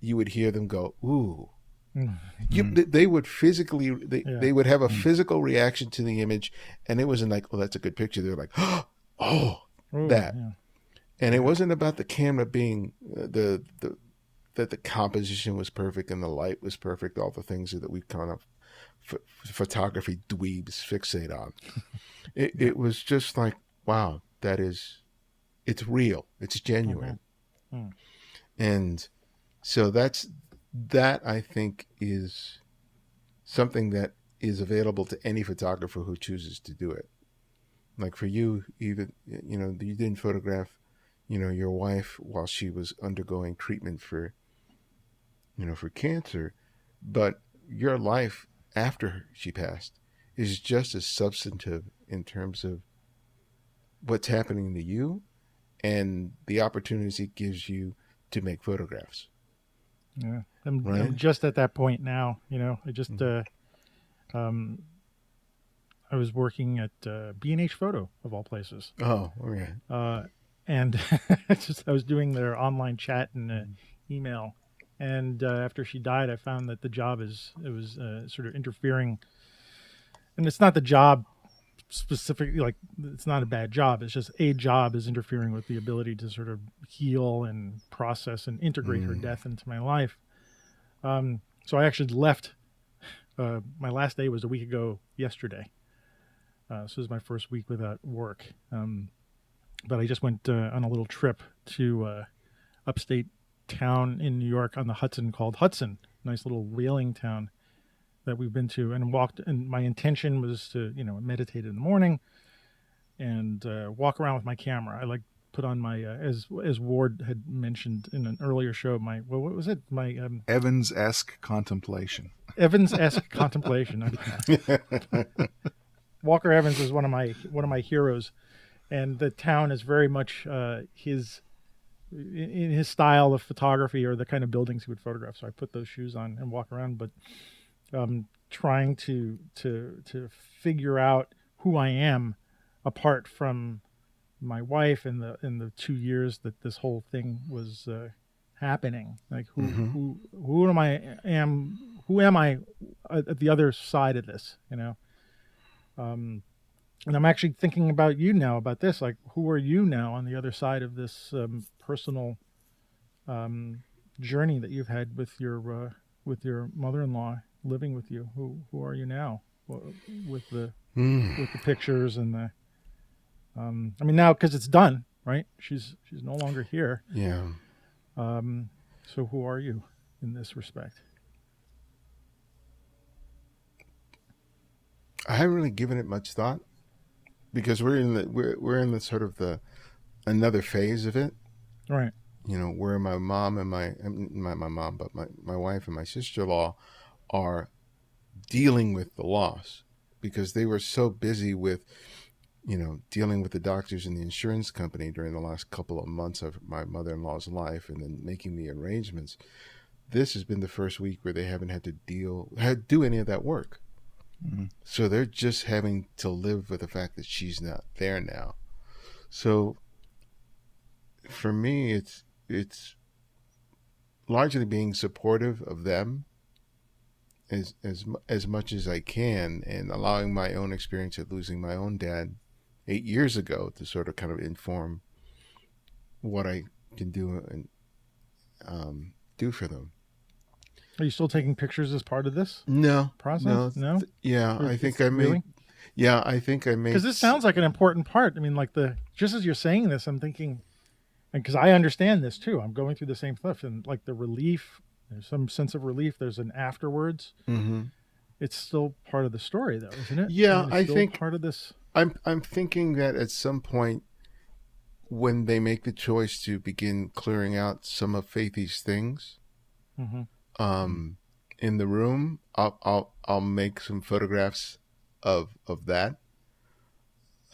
you would hear them go ooh Mm. you, they, they would physically they, Yeah. they would have a Mm. physical reaction to the image and it wasn't like "Oh, that's a good picture they were like oh Ooh, that. yeah. and it wasn't about the camera being uh, the the that the composition was perfect and the light was perfect all the things that we kind of ph- photography dweebs fixate on it, it was just like wow that is it's real it's genuine. Mhm. and so that's that i think is something that is available to any photographer who chooses to do it. Like for you even you know you didn't photograph you know your wife while she was undergoing treatment for you know for cancer but your life after she passed is just as substantive in terms of what's happening to you and the opportunities it gives you to make photographs Yeah, I'm, Right? I'm just at that point now. You know, I just Mhm. uh, um, I was working at uh, B and H Photo of all places, oh okay uh, and just I was doing their online chat and uh, email. And uh, after she died, I found that the job is it was uh, sort of interfering, and it's not the job specific like it's not a bad job. It's just a job is interfering with the ability to sort of heal and process and integrate her Mm. death into my life. Um so i actually left uh my last day was a week ago yesterday. Uh so this is my first week without work. Um but i just went uh, on a little trip to uh upstate town in new york on the hudson called hudson. Nice little whaling town that we've been to and walked and my intention was to you know meditate in the morning and uh, walk around with my camera. I like put on my uh, as as ward had mentioned in an earlier show my well, what was it? My um, Evans esque contemplation. evans-esque contemplation. Walker evans is one of my one of my heroes and the town is very much uh, his in his style of photography or the kind of buildings he would photograph. So i put those shoes on and walk around but um, trying to to to figure out who I am apart from my wife in the in the two years that this whole thing was uh, happening. Like who Mhm. who who am I am who am I at at the other side of this? You know. Um, and I'm actually thinking about you now about this. Like, who are you now on the other side of this um, personal um, journey that you've had with your uh, with your mother-in-law living with you? Who who are you now with the Mm. with the pictures and the? Um, I mean, now because it's done, right? She's she's no longer here. Yeah. Um, so who are you in this respect? I haven't really given it much thought because we're in the we're we're in the sort of the another phase of it. Right. You know, where my mom and my my my mom, but my my wife and my sister in law are dealing with the loss because they were so busy with you know dealing with the doctors and the insurance company during the last couple of months of my mother-in-law's life and then making the arrangements this has been the first week where they haven't had to deal had do any of that work Mhm. so they're just having to live with the fact that she's not there now so for me it's it's largely being supportive of them as as as much as I can and allowing my own experience of losing my own dad 8 years ago to sort of kind of inform what I can do and um, do for them. Are you still taking pictures as part of this No, process? No, th- yeah, Or I think I may. really? Yeah, I think I may. because this sounds like an important part. I mean, like the just as you're saying this, I'm thinking, and because I understand this too, I'm going through the same stuff, and like the relief, there's some sense of relief. There's an afterwards. hmm It's still part of the story, though, isn't it? Yeah, it's I think- part of this. I'm I'm thinking that at some point when they make the choice to begin clearing out some of Faithy's things hmm um, in the room, I'll I'll I'll make some photographs of of that.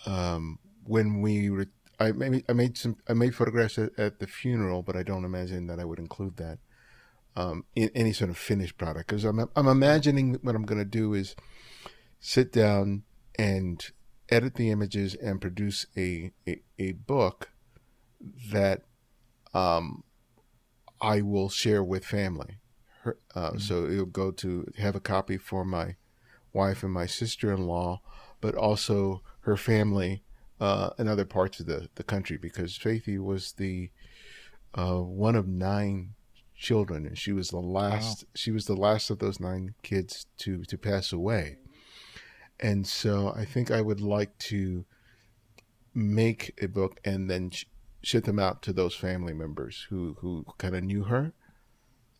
Um, when we re- I made I made some I made photographs at, at the funeral, but I don't imagine that I would include that um, in any sort of finished product because I'm I'm imagining what I'm going to do is sit down and edit the images and produce a a, a book that um, I will share with family. Her, uh, So it'll go to have a copy for my wife and my sister-in-law, but also her family uh, in other parts of the, the country because Faithy was the uh, one of nine children, and she was the last. She was the last of those nine kids to to pass away, and so I think I would like to make a book and then sh- ship them out to those family members who who kind of knew her,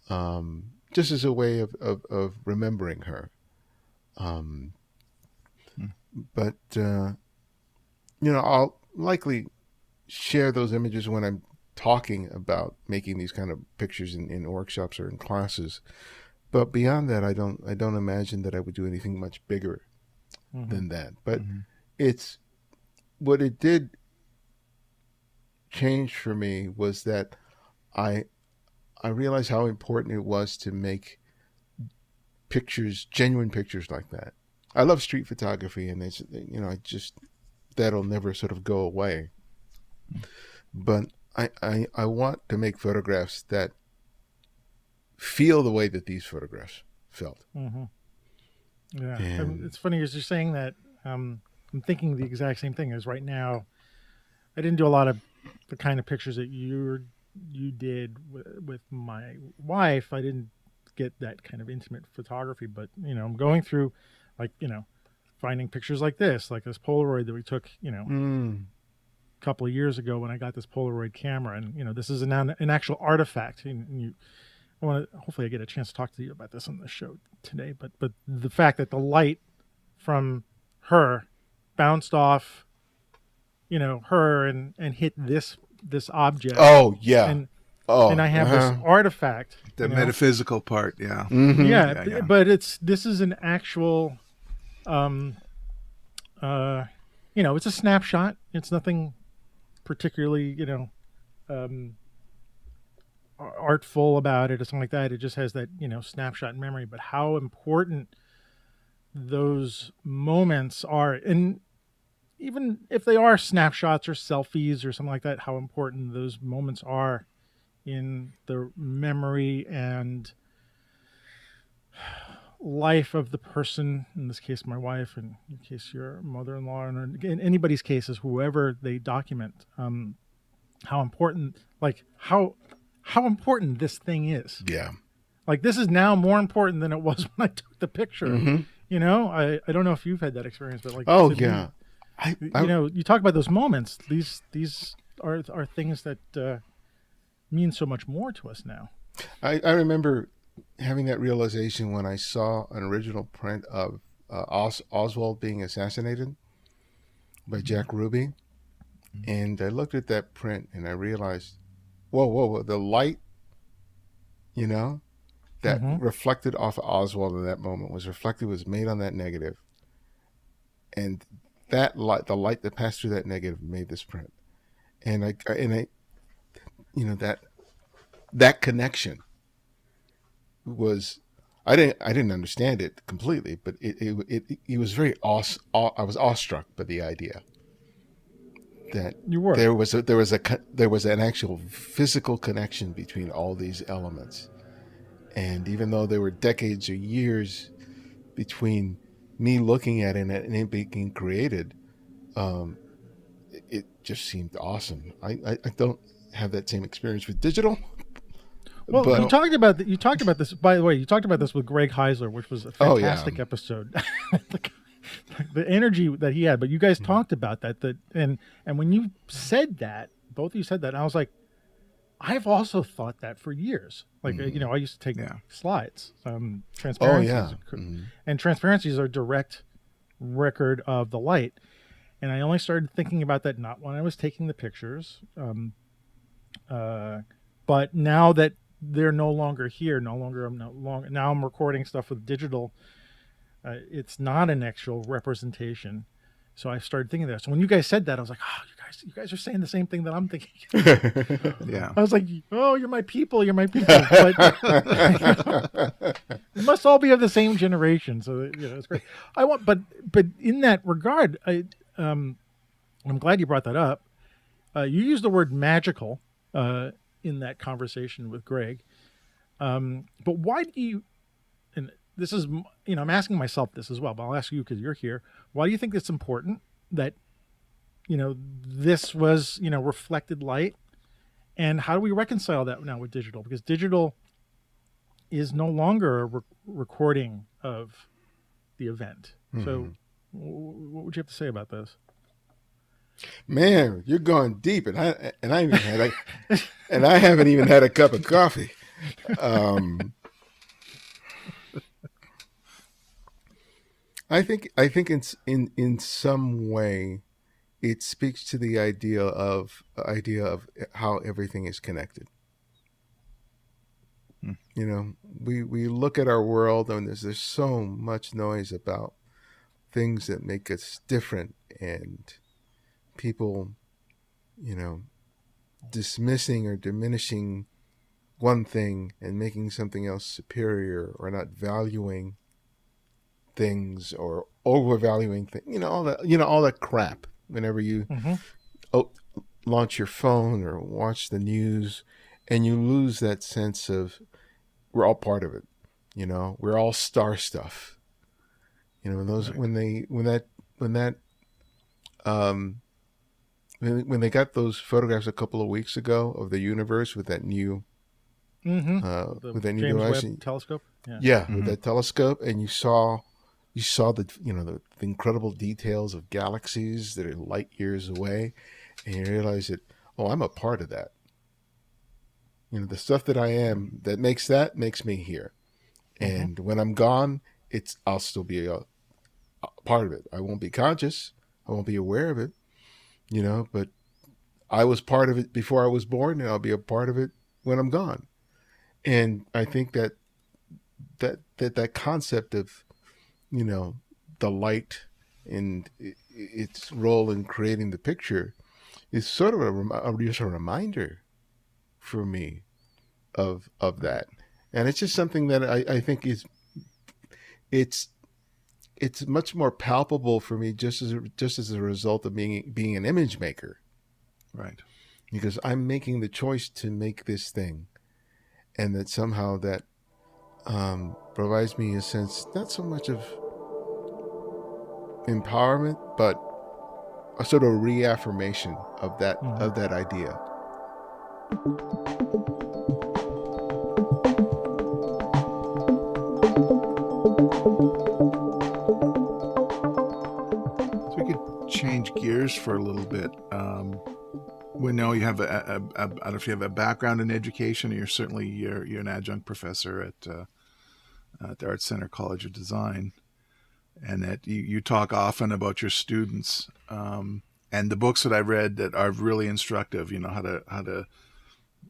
um, just as a way of of, of remembering her. Um, but uh, you know, I'll likely share those images when I'm talking about making these kind of pictures in, in workshops or in classes. But beyond that, I don't I don't imagine that I would do anything much bigger Mhm. than that. But Mhm. it's what it did change for me was that I I realized how important it was to make pictures, genuine pictures like that. I love street photography, and it's you know I just that'll never sort of go away. But I I, I want to make photographs that feel the way that these photographs felt. hmm Yeah, And- it's funny as you're saying that. Um, I'm thinking the exact same thing. As right now, I didn't do a lot of the kind of pictures that you you did w- with my wife. I didn't get that kind of intimate photography, but you know, I'm going through, like you know, finding pictures like this, like this Polaroid that we took, you know, Mm. A couple of years ago when I got this Polaroid camera, and you know, this is an an actual artifact. And, and you, I want to hopefully I get a chance to talk to you about this on the show today. But but the fact that the light from her bounced off, you know, her and and hit this this object, Oh yeah. and oh, and I have uh-huh. this artifact. The you know? metaphysical part, yeah. Mhm. yeah, Yeah, yeah. but it's this is an actual um uh you know it's a snapshot it's nothing particularly you know um artful about it or something like that it just has that you know snapshot in memory. But how important those moments are and even if they are snapshots or selfies or something like that how important those moments are in the memory and life of the person in this case my wife and in case your mother-in-law and in anybody's cases whoever they document um how important like how how important this thing is Yeah. like this is now more important than it was when i took the picture Mhm. you know i i don't know if you've had that experience but like Oh me, yeah. I, you know you talk about those moments these these are are things that uh mean so much more to us now I, I remember having that realization when I saw an original print of uh, Os- Oswald being assassinated by Jack Ruby. And I looked at that print and I realized, whoa, whoa, whoa, the light, you know, that Mhm. reflected off of Oswald in that moment was reflected, was made on that negative. And that light, the light that passed through that negative made this print. And I, and I, you know, that, that connection was I didn't I didn't understand it completely, but it it it, it was very awe, awe, I was awestruck by the idea that you were there was a, there was a there was an actual physical connection between all these elements, and even though there were decades or years between me looking at it and it being created, um, it, it just seemed awesome. I, I I don't have that same experience with digital. Well, but you talked about th- you talked about this. By the way, you talked about this with Greg Heisler, which was a Oh, yeah. fantastic episode. the, the energy that he had, but you guys Mm-hmm. talked about that. That and and when you said that, both of you said that, and I was like, I've also thought that for years. Like uh, you know, I used to take Yeah. slides, um, Mm-hmm. Oh yeah. and- Mhm. and transparencies are direct record of the light. And I only started thinking about that not when I was taking the pictures, um, uh, but now that they're no longer here, no longer I'm no long now I'm recording stuff with digital. Uh, it's not an actual representation, so I started thinking that. So when you guys said that, I was like, oh, you guys, you guys are saying the same thing that I'm thinking. Yeah. I was like, oh, you're my people, you're my people, but we must all be of the same generation so you know it's great i want but but in that regard i um i'm glad you brought that up uh, you used the word magical uh in that conversation with greg. Um but why do you and this is you know i'm asking myself this as well but i'll ask you because you're here. Why do you think it's important that you know this was you know reflected light? And how do we reconcile that now with digital? Because digital is no longer a re- recording of the event. So, w- what would you have to say about this? Man, you're going deep, and I and I even had a, and I haven't even had a cup of coffee. Um, I think I think it's in in some way, it speaks to the idea of idea of how everything is connected. You know, we we look at our world, and there's there's so much noise about things that make us different and people, you know, dismissing or diminishing one thing and making something else superior or not valuing things or overvaluing things, you know, all that, you know, all that crap whenever you Mhm. oh, launch your phone or watch the news and you lose that sense of we're all part of it, you know, we're all star stuff. You know, when those, when they, when that, when that um, when, when they got those photographs a couple of weeks ago of the universe with that new Mm-hmm. uh, The with that new James device, Webb telescope. Yeah. yeah, Mhm. with that telescope, and you saw you saw the you know the, the incredible details of galaxies that are light years away, and you realize that oh, I'm a part of that. You know, the stuff that I am that makes that makes me here, and when I'm gone, it's I'll still be a, a part of it. I won't be conscious. I won't be aware of it. You know, but I was part of it before I was born, and I'll be a part of it when I'm gone. And I think that that that that concept of you know the light and its role in creating the picture is sort of a, just a reminder for me of of that and it's just something that I, I think is it's it's much more palpable for me just as a, just as a result of being being an image maker Right. because I'm making the choice to make this thing, and that somehow that um, provides me a sense not so much of empowerment, but a sort of reaffirmation of that Mhm. of that idea. Gears for a little bit. Um, we know you have a, a, a, I don't know if you have a background in education. You're certainly you're you're an adjunct professor at uh, at the Art Center College of Design, and that you, you talk often about your students um, and the books that I've read that are really instructive. You know how to how to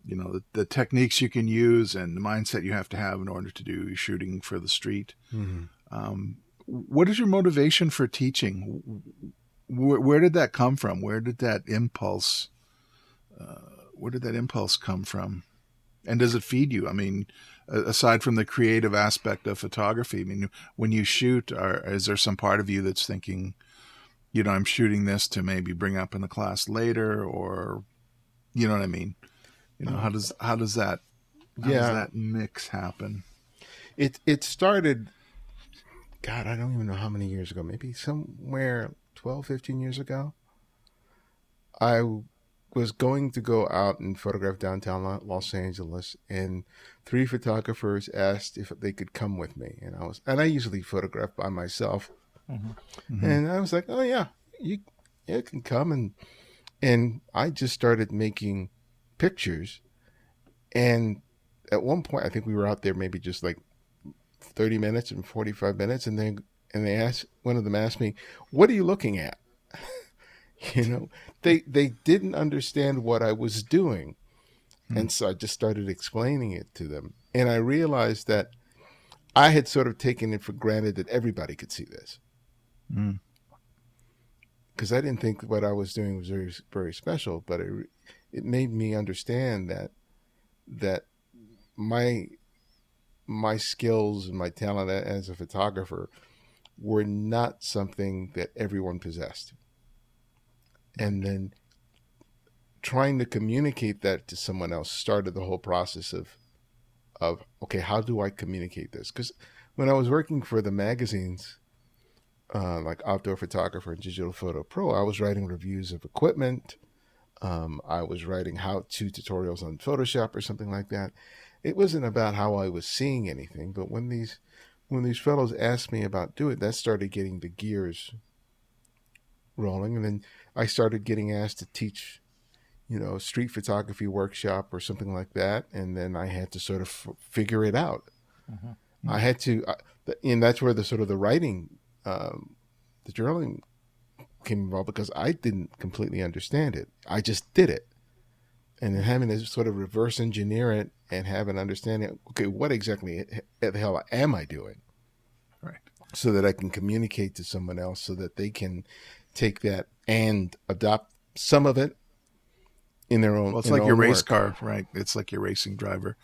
you know the, the techniques you can use and the mindset you have to have in order to do shooting for the street. Um, what is your motivation for teaching? Where, where did that come from? Where did that impulse? Uh, where did that impulse come from? And does it feed you? I mean, aside from the creative aspect of photography, I mean, when you shoot, are, is there some part of you that's thinking, you know, I'm shooting this to maybe bring up in the class later, or, you know what I mean? You know, how does how does that how Yeah. does that mix happen? It it started, God, I don't even know how many years ago. Maybe somewhere 12, 15 years ago. I was going to go out and photograph downtown Los Angeles, and three photographers asked if they could come with me, and I was, and I usually photograph by myself, Mhm. and I was like, oh yeah, you, you can come, and and I just started making pictures, and at one point, I think we were out there maybe just like 30 minutes and 45 minutes and they and they asked one of them asked me what are you looking at? You know they they didn't understand what i was doing. And so i just started explaining it to them. And i realized that i had sort of taken it for granted that everybody could see this. Mm. because i didn't think what i was doing was very very special but it it made me understand that that my my skills and my talent as a photographer were not something that everyone possessed. And then trying to communicate that to someone else started the whole process of of okay, how do I communicate this? Because when I was working for the magazines, uh, like Outdoor Photographer and Digital Photo Pro, I was writing reviews of equipment. Um, I was writing how-to tutorials on Photoshop or something like that it wasn't about how I was seeing anything, but when these when these fellows asked me about do it, that started getting the gears rolling, and then I started getting asked to teach, you know, street photography workshop or something like that, and then I had to sort of f- figure it out. Mhm. I had to, uh, th- and that's where the sort of the writing, um, the journaling came involved because I didn't completely understand it. I just did it and then having to sort of reverse engineer it and have an understanding okay what exactly the hell am i doing Right. so that i can communicate to someone else so that they can take that and adopt some of it in their own Well, it's like your race work. car, right? It's like your racing driver.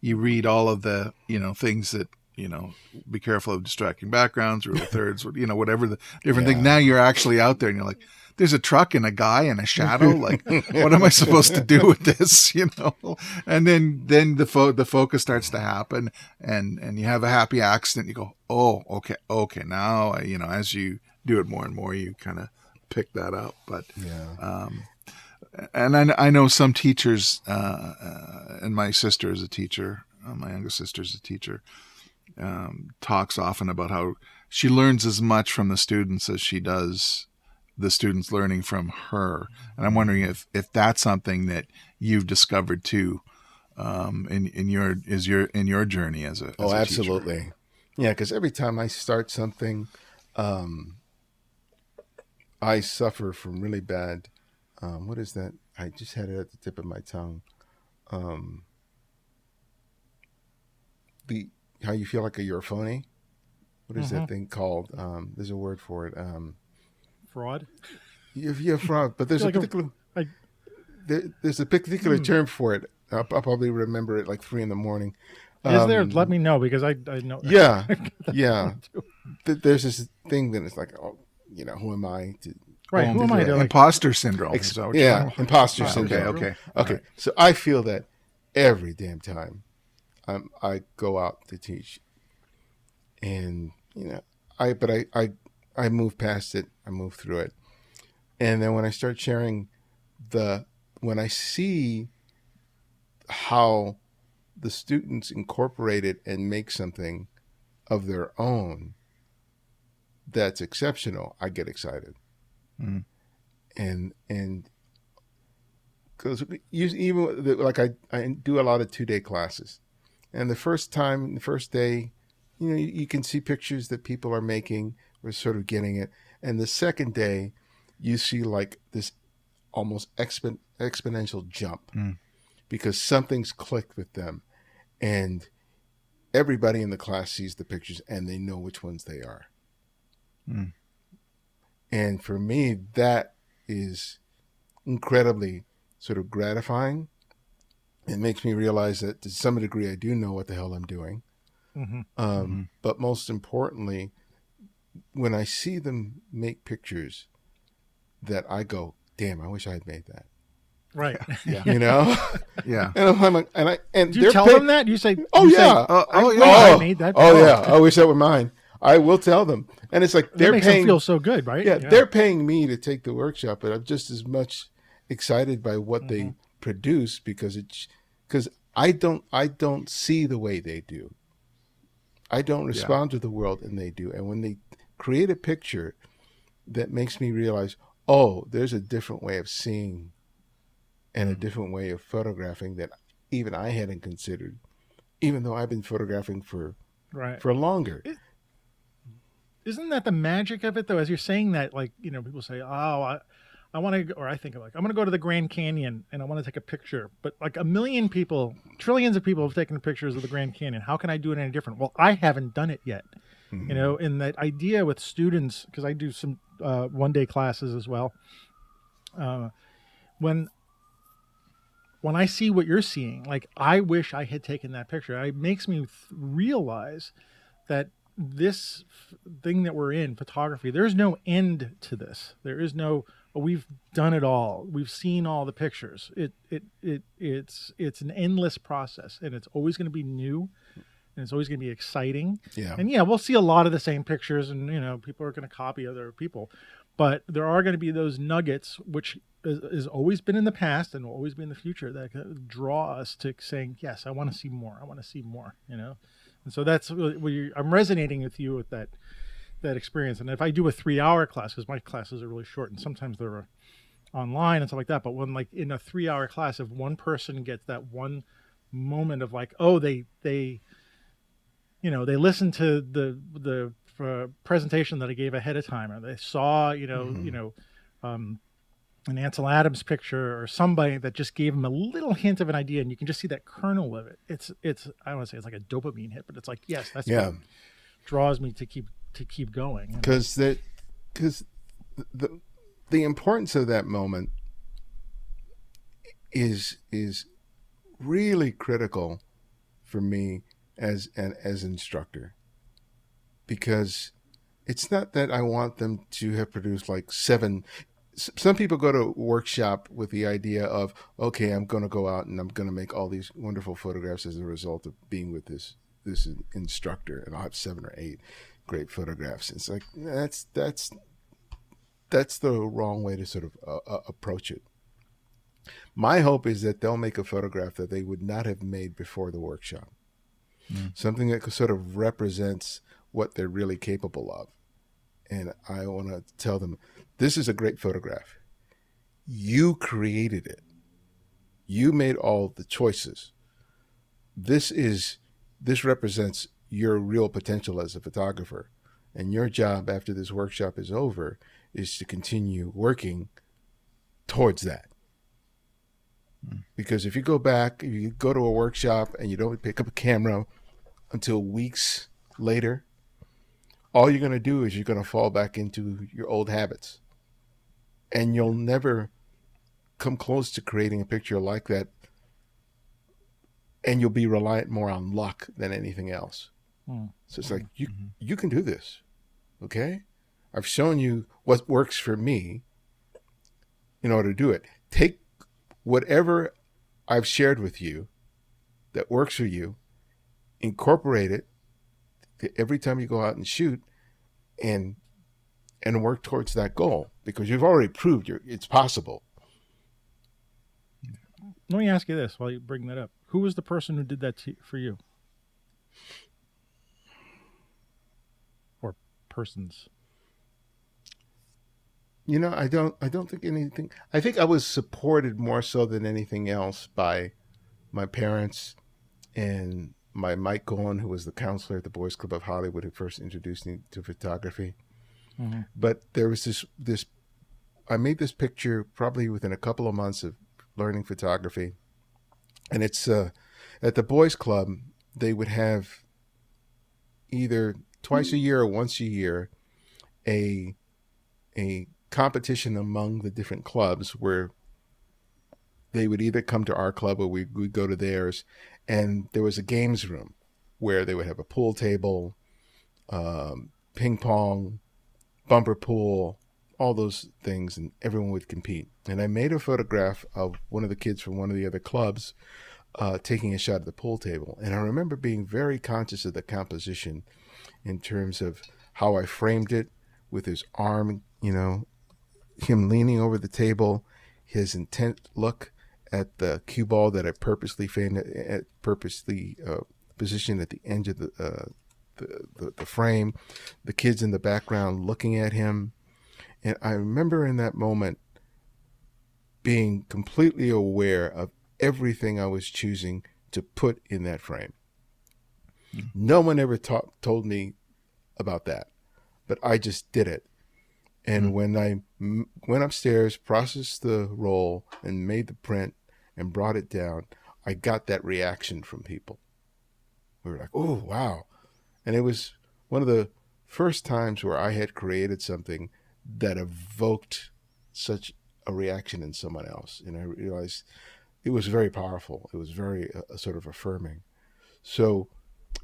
You read all of the, you know, things that, you know, be careful of distracting backgrounds, rule of thirds, you know, whatever the different. Yeah. Now you're actually out there and you're like, there's a truck and a guy and a shadow. Like, what am I supposed to do with this? You know? And then, then the fo- the focus starts to happen and, and you have a happy accident. You go, oh, okay, okay. Now, you know, as you do it more and more, you kind of pick that up. But Yeah. um, and I, I know some teachers, uh, uh, and my sister is a teacher. Uh, my youngest sister is a teacher. Um, talks often about how she learns as much from the students as she does the students learning from her. And I'm wondering if if that's something that you've discovered too, um, in in your is your in your journey as a as Oh, a teacher. absolutely. Yeah, because every time I start something, um, I suffer from really bad. Um, what is that? I just had it at the tip of my tongue. Um, the how you feel like you're a phony. What is that thing called? Um, there's a word for it. Um, Fraud. you're, you're a fraud, but there's a a- particular like- there, there's a particular Hmm. term for it. I'll, I'll probably remember it like three in the morning. Is there? Um, Let me know because I I know. Yeah, yeah. There's this thing that it's like, oh, you know, who am I to? Right. Who am I to like? Imposter syndrome. Ex- is that what you're yeah, talking about? imposter Okay, syndrome. okay, okay. So I feel that every damn time um, I go out to teach, and you know, I but I I I move past it. I move through it, and then when I start sharing the when I see how the students incorporate it and make something of their own that's exceptional, I get excited. Mm. And and because even like I I do a lot of two day classes, and the first time the first day, you know you, you can see pictures that people are making. We're sort of getting it, and the second day, you see like this almost expo- exponential jump Mm. because something's clicked with them, and everybody in the class sees the pictures and they know which ones they are. Mm. And for me, that is incredibly sort of gratifying. It makes me realize that to some degree I do know what the hell I'm doing. Mhm. Um, But most importantly, when I see them make pictures that I go, damn, I wish I had made that. Right. Yeah. You know? Yeah. and I'm like, and I, and Do you tell pay- them that? You say, Oh, you say, yeah. Oh, I oh, yeah. I Oh, made that. Oh, yeah. I wish that were mine. I will tell them. And it's like they're makes paying them feel so good, right? yeah, they're paying me to take the workshop, but I'm just as much excited by what they Mm-hmm. produce because it's because I don't I don't see the way they do. I don't respond to the world and they do. And when they create a picture that makes me realize, oh, there's a different way of seeing and a Mm-hmm. different way of photographing that even I hadn't considered, even though I've been photographing for right. for longer. Isn't that the magic of it, though? As you're saying that, like you know, people say, "Oh, I, I want to," or I think like, "I'm going to go to the Grand Canyon and I want to take a picture." But like a million people, trillions of people have taken pictures of the Grand Canyon. How can I do it any different? Well, I haven't done it yet. You know, and that idea with students, because I do some uh, one day classes as well. Uh, when when I see what you're seeing, like I wish I had taken that picture. It makes me th- realize that this thing that we're in, photography, there's no end to this. There is no oh, we've done it all. We've seen all the pictures. It it it it's it's an endless process, and it's always going to be new, and it's always going to be exciting. Yeah. And yeah, we'll see a lot of the same pictures, and you know, people are going to copy other people, but there are going to be those nuggets, which is, has always been in the past and will always be in the future, that draw us to saying, "Yes, I want to see more. I want to see more." You know, and so that's what you, I'm resonating with you with that that experience. And if I do a three hour class, because my classes are really short, and sometimes they're uh, online and stuff like that, but when like in a three hour class, if one person gets that one moment of like, oh, they they you know they listened to the the uh, presentation that I gave ahead of time, or they saw you know you know um, an Ansel Adams picture or somebody that just gave them a little hint of an idea, and you can just see that kernel of it. It's it's I don't want to say it's like a dopamine hit, but it's like yes, that's Yeah. what draws me to keep to keep going. Because that because the the importance of that moment is is really critical for me as an as instructor. Because it's not that I want them to have produced like seven some people go to workshop with the idea of okay I'm going to go out and I'm going to make all these wonderful photographs as a result of being with this this instructor and I'll have seven or eight great photographs. It's like that's that's that's the wrong way to sort of uh, uh, approach it. My hope is that they'll make a photograph that they would not have made before the workshop, mm. something that sort of represents what they're really capable of. And I want to tell them, this is a great photograph. You created it. You made all the choices. This is this represents your real potential as a photographer. And your job after this workshop is over is to continue working towards that. Hmm. Because if you go back, if you go to a workshop and you don't pick up a camera until weeks later, all you're going to do is you're going to fall back into your old habits. And you'll never come close to creating a picture like that. And you'll be reliant more on luck than anything else. Hmm. So it's like you mm-hmm. you can do this. Okay? I've shown you what works for me in order to do it. Take whatever I've shared with you that works for you, incorporate it every time you go out and shoot and and work towards that goal because you've already proved it's possible. Let me ask you this while you bring that up. Who was the person who did that to, for you? Or persons? You know, I don't I don't think anything I think I was supported more so than anything else by my parents and my Mike Golan, who was the counselor at the Boys Club of Hollywood, who first introduced me to photography. Mm-hmm. But there was this this I made this picture probably within a couple of months of learning photography, and it's uh, at the Boys Club. They would have either twice a year or once a year a a competition among the different clubs where they would either come to our club or we would go to theirs. And there was a games room where they would have a pool table, um, ping pong, bumper pool, all those things, and everyone would compete. And I made a photograph of one of the kids from one of the other clubs uh, taking a shot at the pool table. And I remember being very conscious of the composition in terms of how I framed it with his arm, you know, him leaning over the table, his intent look at the cue ball that I purposely purposely uh, positioned at the end of the, uh, the, the, the frame, the kids in the background looking at him, and I remember in that moment being completely aware of everything I was choosing to put in that frame. Mm-hmm. No one ever ta- told me about that, but I just did it. And mm-hmm. when I m- went upstairs, processed the roll, and made the print and brought it down, I got that reaction from people. We were like, oh, wow. And it was one of the first times where I had created something that evoked such a reaction in someone else. And I realized it was very powerful. It was very uh, sort of affirming. So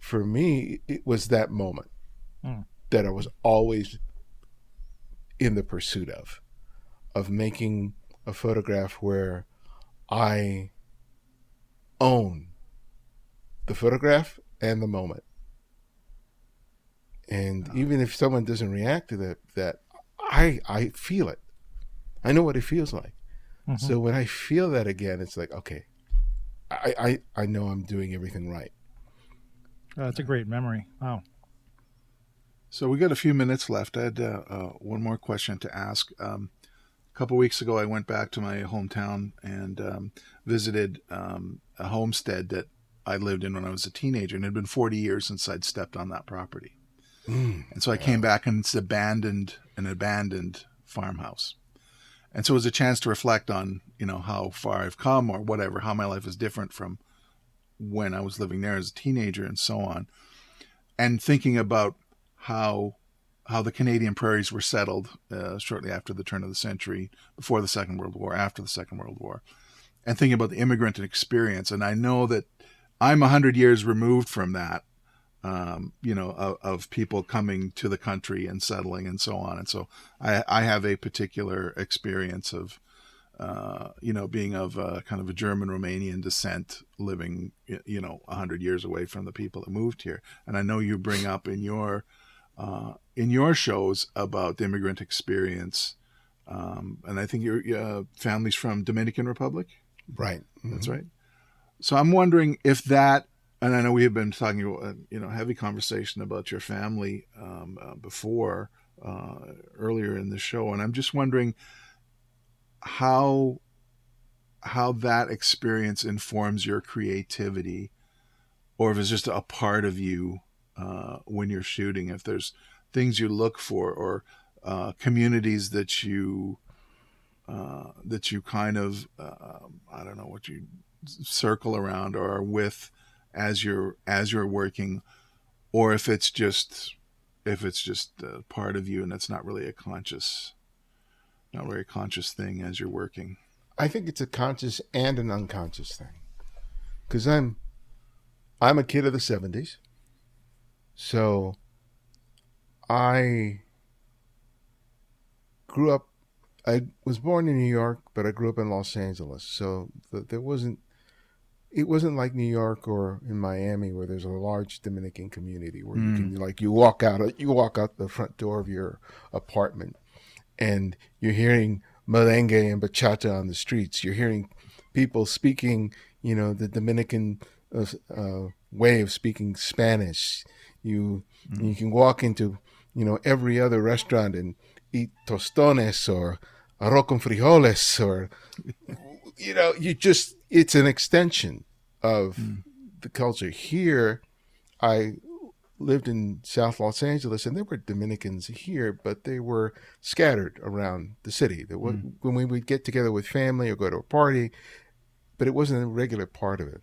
for me, it was that moment mm. that I was always in the pursuit of, of making a photograph where I own the photograph and the moment. And even if someone doesn't react to that, that I I feel it. I know what it feels like. Mm-hmm. So when I feel that again, it's like okay, I I, I know I'm doing everything right. Oh, that's a great memory. Wow. So we got a few minutes left. I had uh, uh, one more question to ask. Um, a couple weeks ago, I went back to my hometown and um, visited um, a homestead that I lived in when I was a teenager, and it had been 40 years since I'd stepped on that property. Mm, and so I wow. came back, and it's abandoned an abandoned farmhouse. And so it was a chance to reflect on, you know, how far I've come or whatever, how my life is different from when I was living there as a teenager and so on. And thinking about how how the Canadian prairies were settled uh, shortly after the turn of the century, before the Second World War, after the Second World War, and thinking about the immigrant experience. And I know that I'm a hundred years removed from that, um, you know, of, of, people coming to the country and settling and so on. And so I, I have a particular experience of, uh, you know, being of a, kind of a German Romanian descent, living, you know, a hundred years away from the people that moved here. And I know you bring up in your, uh, in your shows about the immigrant experience, um, and I think your uh, family's from Dominican Republic. Right. That's Mhm. right. So I'm wondering if that, and I know we have been talking, uh, you know, heavy conversation about your family um, uh, before uh, earlier in the show, and I'm just wondering how how that experience informs your creativity, or if it's just a part of you uh, when you're shooting. If there's things you look for, or uh, communities that you uh, that you kind of uh, I don't know what you circle around or are with as you're as you're working, or if it's just if it's just uh, part of you and it's not really a conscious not a conscious thing as you're working. I think it's a conscious and an unconscious thing. Cuz I'm I'm a kid of the 70s. So I grew up I was born in New York, but I grew up in Los Angeles. So the, there wasn't it wasn't like New York or in Miami where there's a large Dominican community where you can like you walk out you walk out the front door of your apartment and you're hearing merengue and bachata on the streets. You're hearing people speaking, you know, the Dominican uh, uh, way of speaking Spanish. You mm-hmm. you can walk into, you know, every other restaurant and eat tostones or arroz con frijoles or, you know, you just it's an extension of mm. the culture. Here, I lived in South Los Angeles, and there were Dominicans here, but they were scattered around the city. There was, mm. When we would get together with family or go to a party, but it wasn't a regular part of it.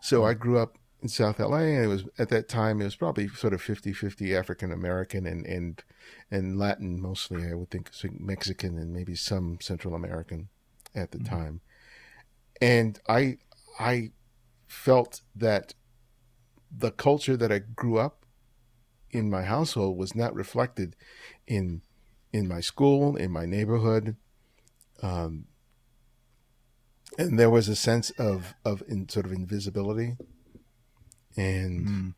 So mm. I grew up in South LA, and it was at that time it was probably sort of 50-50 African American and and and Latin mostly. I would think Mexican and maybe some Central American at the time. And I I felt that the culture that I grew up in my household was not reflected in in my school, in my neighborhood, um, and there was a sense of of in sort of invisibility and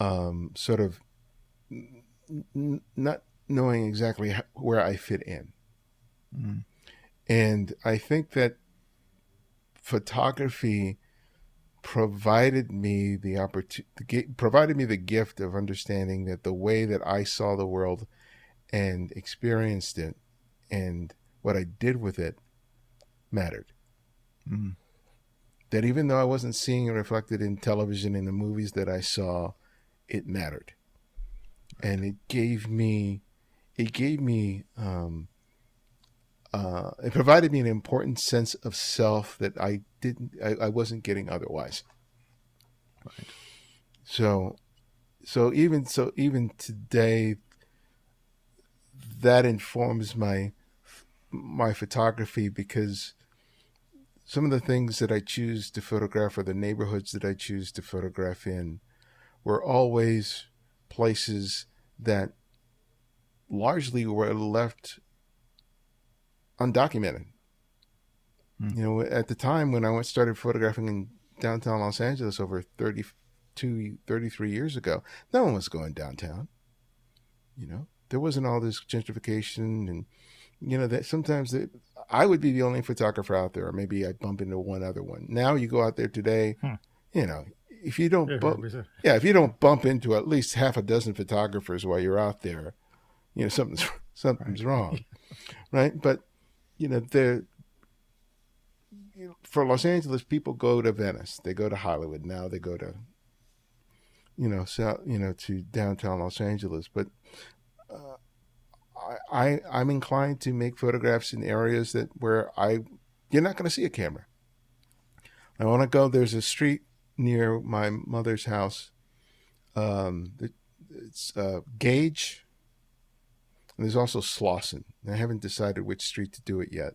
um, sort of n- not knowing exactly how, where I fit in. And I think that photography provided me the opportunity, provided me the gift of understanding that the way that I saw the world and experienced it and what I did with it mattered. Mm. That even though I wasn't seeing it reflected in television in the movies that I saw, it mattered. And it gave me, it gave me, um, uh, it provided me an important sense of self that I didn't, I, I wasn't getting otherwise. Right. So, so even so, even today, that informs my my photography because some of the things that I choose to photograph or the neighborhoods that I choose to photograph in were always places that largely were left undocumented. Hmm. You know, at the time when I went started photographing in downtown Los Angeles over 32, 33 years ago, no one was going downtown. You know, there wasn't all this gentrification and, you know, that sometimes it, I would be the only photographer out there, or maybe I'd bump into one other one. Now you go out there today, Hmm. you know, if you don't bump, yeah, if you don't bump into at least half a dozen photographers while you're out there, you know something's something's wrong, right? But you know, the you know, for Los Angeles, people go to Venice, they go to Hollywood. Now they go to you know, south, you know, to downtown Los Angeles. But I, I I'm inclined to make photographs in areas that where I you're not going to see a camera. I want to go. There's a street near my mother's house. Um, it's uh, Gage, and there's also Slauson. I haven't decided which street to do it yet,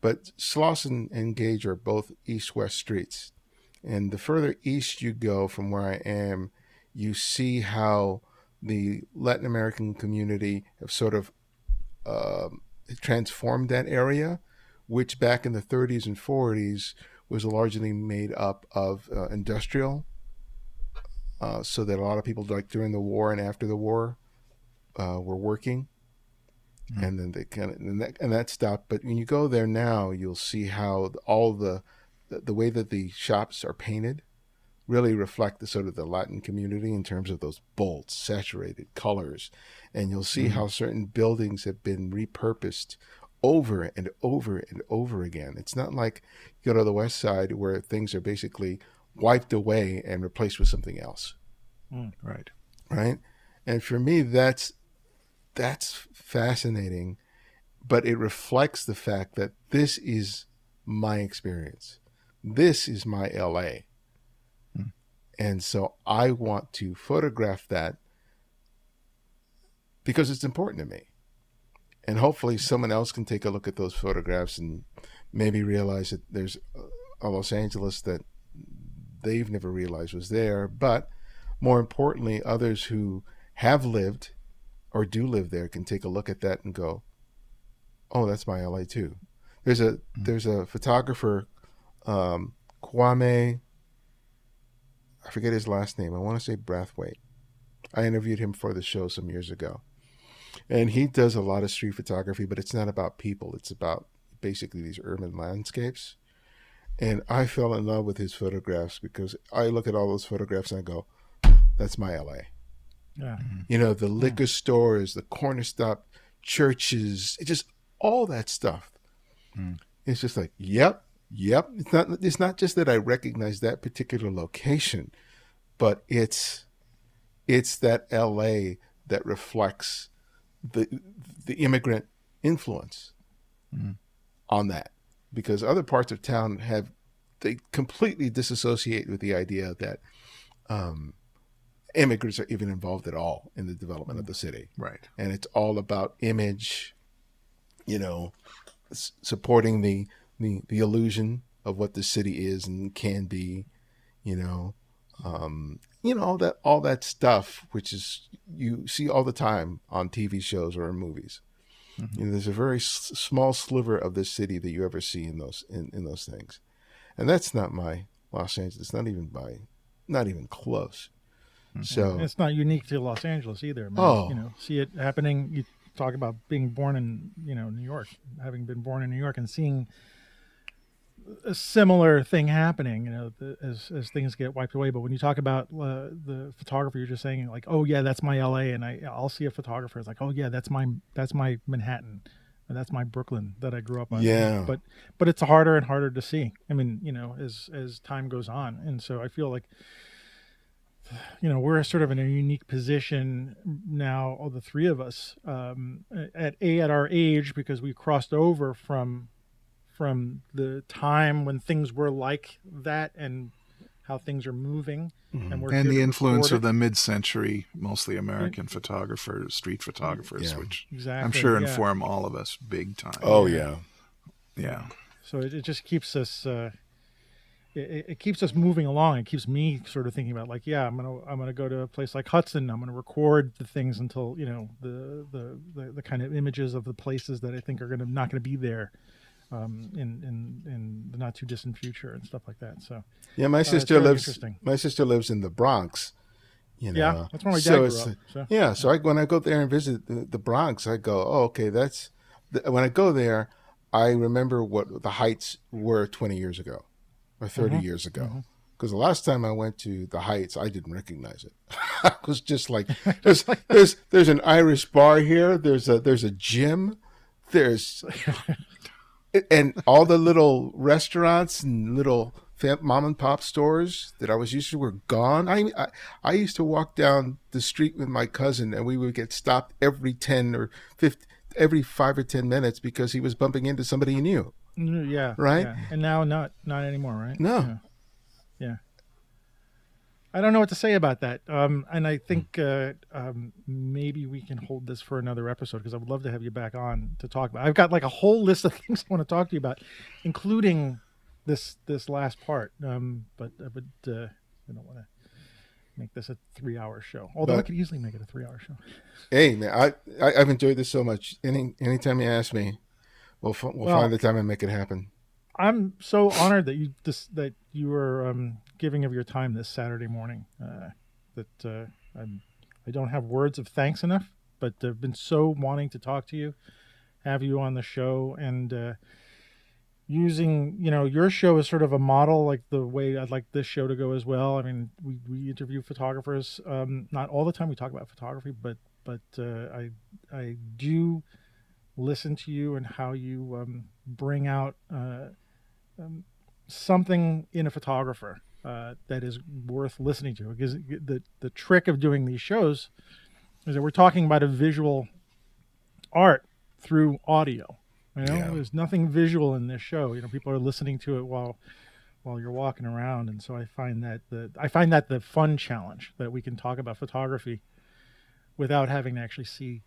but Slauson and Gage are both east-west streets. And the further east you go from where I am, you see how the Latin American community have sort of um transformed that area, which back in the 30s and 40s was largely made up of uh, industrial. Uh, so that a lot of people, like during the war and after the war, uh, were working. mm-hmm. and then they kind of and that and that stopped. But when you go there now, you'll see how all the, the way that the shops are painted really reflect the sort of the Latin community in terms of those bold, saturated colors. And you'll see mm-hmm. how certain buildings have been repurposed over and over and over again. It's not like you go to the west side where things are basically wiped away and replaced with something else. Mm, right. Right. And for me, that's that's fascinating, but it reflects the fact that this is my experience. This is my LA. And so I want to photograph that because it's important to me. And hopefully someone else can take a look at those photographs and maybe realize that there's a Los Angeles that they've never realized was there. But more importantly, others who have lived or do live there can take a look at that and go, "Oh, that's my LA too." There's a mm-hmm. there's a photographer, um, Kwame I forget his last name. I want to say Brathwaite. I interviewed him for the show some years ago. And he does a lot of street photography, but it's not about people. It's about basically these urban landscapes. And I fell in love with his photographs because I look at all those photographs and I go, that's my LA. Yeah. Mm-hmm. You know, the liquor yeah. stores, the corner stop churches, just all that stuff. Mm. It's just like, yep, Yep, it's not it's not just that I recognize that particular location, but it's it's that LA that reflects the the immigrant influence mm. on that because other parts of town have they completely disassociate with the idea that um, immigrants are even involved at all in the development of the city. Right. And it's all about image, you know, s- supporting the the the illusion of what the city is and can be, you know, um, you know all that all that stuff, which is you see all the time on TV shows or in movies. Mm-hmm. You know, there's a very s- small sliver of this city that you ever see in those in, in those things, and that's not my Los Angeles. Not even by, not even close. Mm-hmm. So it's not unique to Los Angeles either. Man. Oh, you know, see it happening. You talk about being born in you know New York, having been born in New York, and seeing a similar thing happening, you know, the, as as things get wiped away. But when you talk about uh, the photographer, you're just saying like, oh yeah, that's my L.A. and I I'll see a photographer. It's like, oh yeah, that's my that's my Manhattan, and that's my Brooklyn that I grew up on. Yeah. But but it's harder and harder to see. I mean, you know, as as time goes on, and so I feel like you know we're sort of in a unique position now all the three of us um, at a at our age because we crossed over from from the time when things were like that and how things are moving mm-hmm. and, and the influence of the mid-century mostly american it, photographers street photographers yeah. which exactly, i'm sure yeah. inform all of us big time oh yeah yeah so it, it just keeps us uh, it, it, keeps us moving along. It keeps me sort of thinking about like, yeah, I'm gonna I'm gonna go to a place like Hudson. I'm gonna record the things until you know the the the, the kind of images of the places that I think are gonna not gonna be there um, in in in the not too distant future and stuff like that. So yeah, my uh, sister lives. My sister lives in the Bronx. You know, yeah, that's where my dad so grew up. So. Yeah, so I, when I go there and visit the, the Bronx, I go, oh, okay, that's the, when I go there. I remember what the Heights were 20 years ago or 30 mm-hmm. years ago. Mm-hmm because the last time I went to the Heights, I didn't recognize it. I was just like, there's, there's, there's an Irish bar here. There's a, there's a gym. There's and all the little restaurants and little mom and pop stores that I was used to were gone. I, I, I used to walk down the street with my cousin, and we would get stopped every ten or fifty, every five or ten minutes because he was bumping into somebody he knew. Mm, yeah, right. Yeah. And now, not not anymore, right? No. Yeah. yeah. I don't know what to say about that. Um, and I think uh, um, maybe we can hold this for another episode because I would love to have you back on to talk about. I've got like a whole list of things I want to talk to you about, including this this last part. Um, but uh, but uh, I don't want to make this a three hour show. Although but, I could easily make it a three hour show. Hey man, I, I have enjoyed this so much. Any anytime you ask me, we'll we'll, well, find the time and make it happen. I'm so honored that you just that you were um, giving of your time this Saturday morning. Uh, that uh, I'm, I don't have words of thanks enough but I've been so wanting to talk to you, have you on the show, and uh, using you know your show as sort of a model, like the way I'd like this show to go as well. I mean, we we interview photographers, um, not all the time. We talk about photography, but but uh, I I do listen to you and how you um, bring out uh, um, something in a photographer uh, that is worth listening to. Because the the trick of doing these shows is that we're talking about a visual art through audio. You know, Yeah. there's nothing visual in this show. You know, people are listening to it while while you're walking around, and so I find that the I find that the fun challenge that we can talk about photography without having to actually see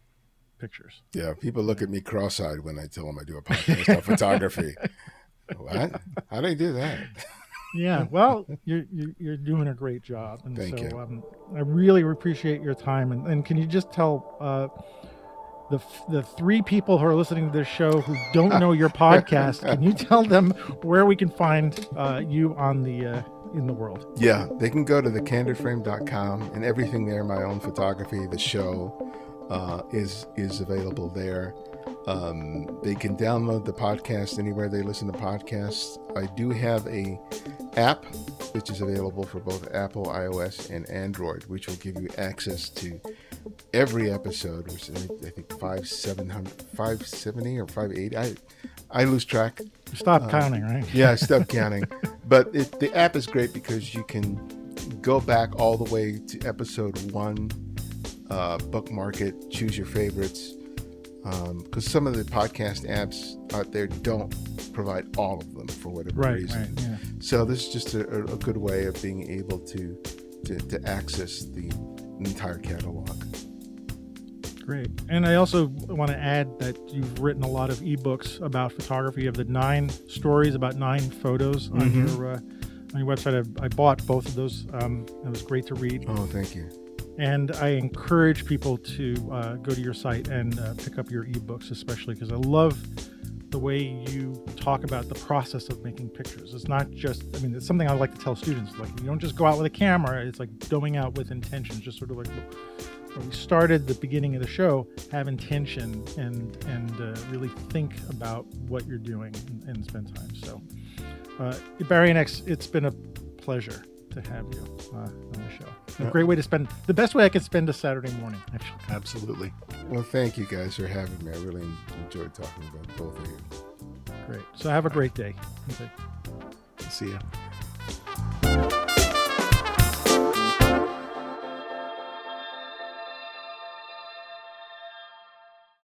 pictures. Yeah, people look at me cross-eyed when I tell them I do a podcast on photography. What? How do I do that? Yeah, well, you're you're, you're doing a great job, and Thank so you. Um, I really appreciate your time. And, and can you just tell uh, the the three people who are listening to this show who don't know your podcast? Can you tell them where we can find uh, you on the uh, in the world? Yeah, they can go to thecandidframe.com and everything there, my own photography, the show uh, is is available there. Um, they can download the podcast anywhere they listen to podcasts. I do have a app which is available for both Apple, iOS, and Android, which will give you access to every episode, which is I think five seven hundred, five seventy or five eighty. I I lose track. Stop counting, right? Yeah, stop counting. But it, the app is great because you can go back all the way to episode one, uh, bookmark it, choose your favorites. Because some of the podcast apps out there don't provide all of them for whatever Right, reason. right, yeah. So this is just a, a good way of being able to to, to access the entire catalog. Great. And I also want to add that you've written a lot of ebooks about photography of the nine stories about nine photos on Mhm. your uh, on your website. I, I bought both of those. Um, it was great to read. Oh, thank you. And I encourage people to uh, go to your site and uh, pick up your ebooks, especially because I love the way you talk about the process of making pictures. It's not just, I mean, it's something I like to tell students. Like, you don't just go out with a camera, it's like going out with intention, just sort of like when we started the beginning of the show, have intention and, and uh, really think about what you're doing and, and spend time. So, uh, Ibarionex, it's been a pleasure to have you uh, on the show a great way to spend the best way I could spend a Saturday morning. Actually. Absolutely. Well, thank you guys for having me. I really enjoyed talking about both of you. Great. So have a great day. Okay. See ya.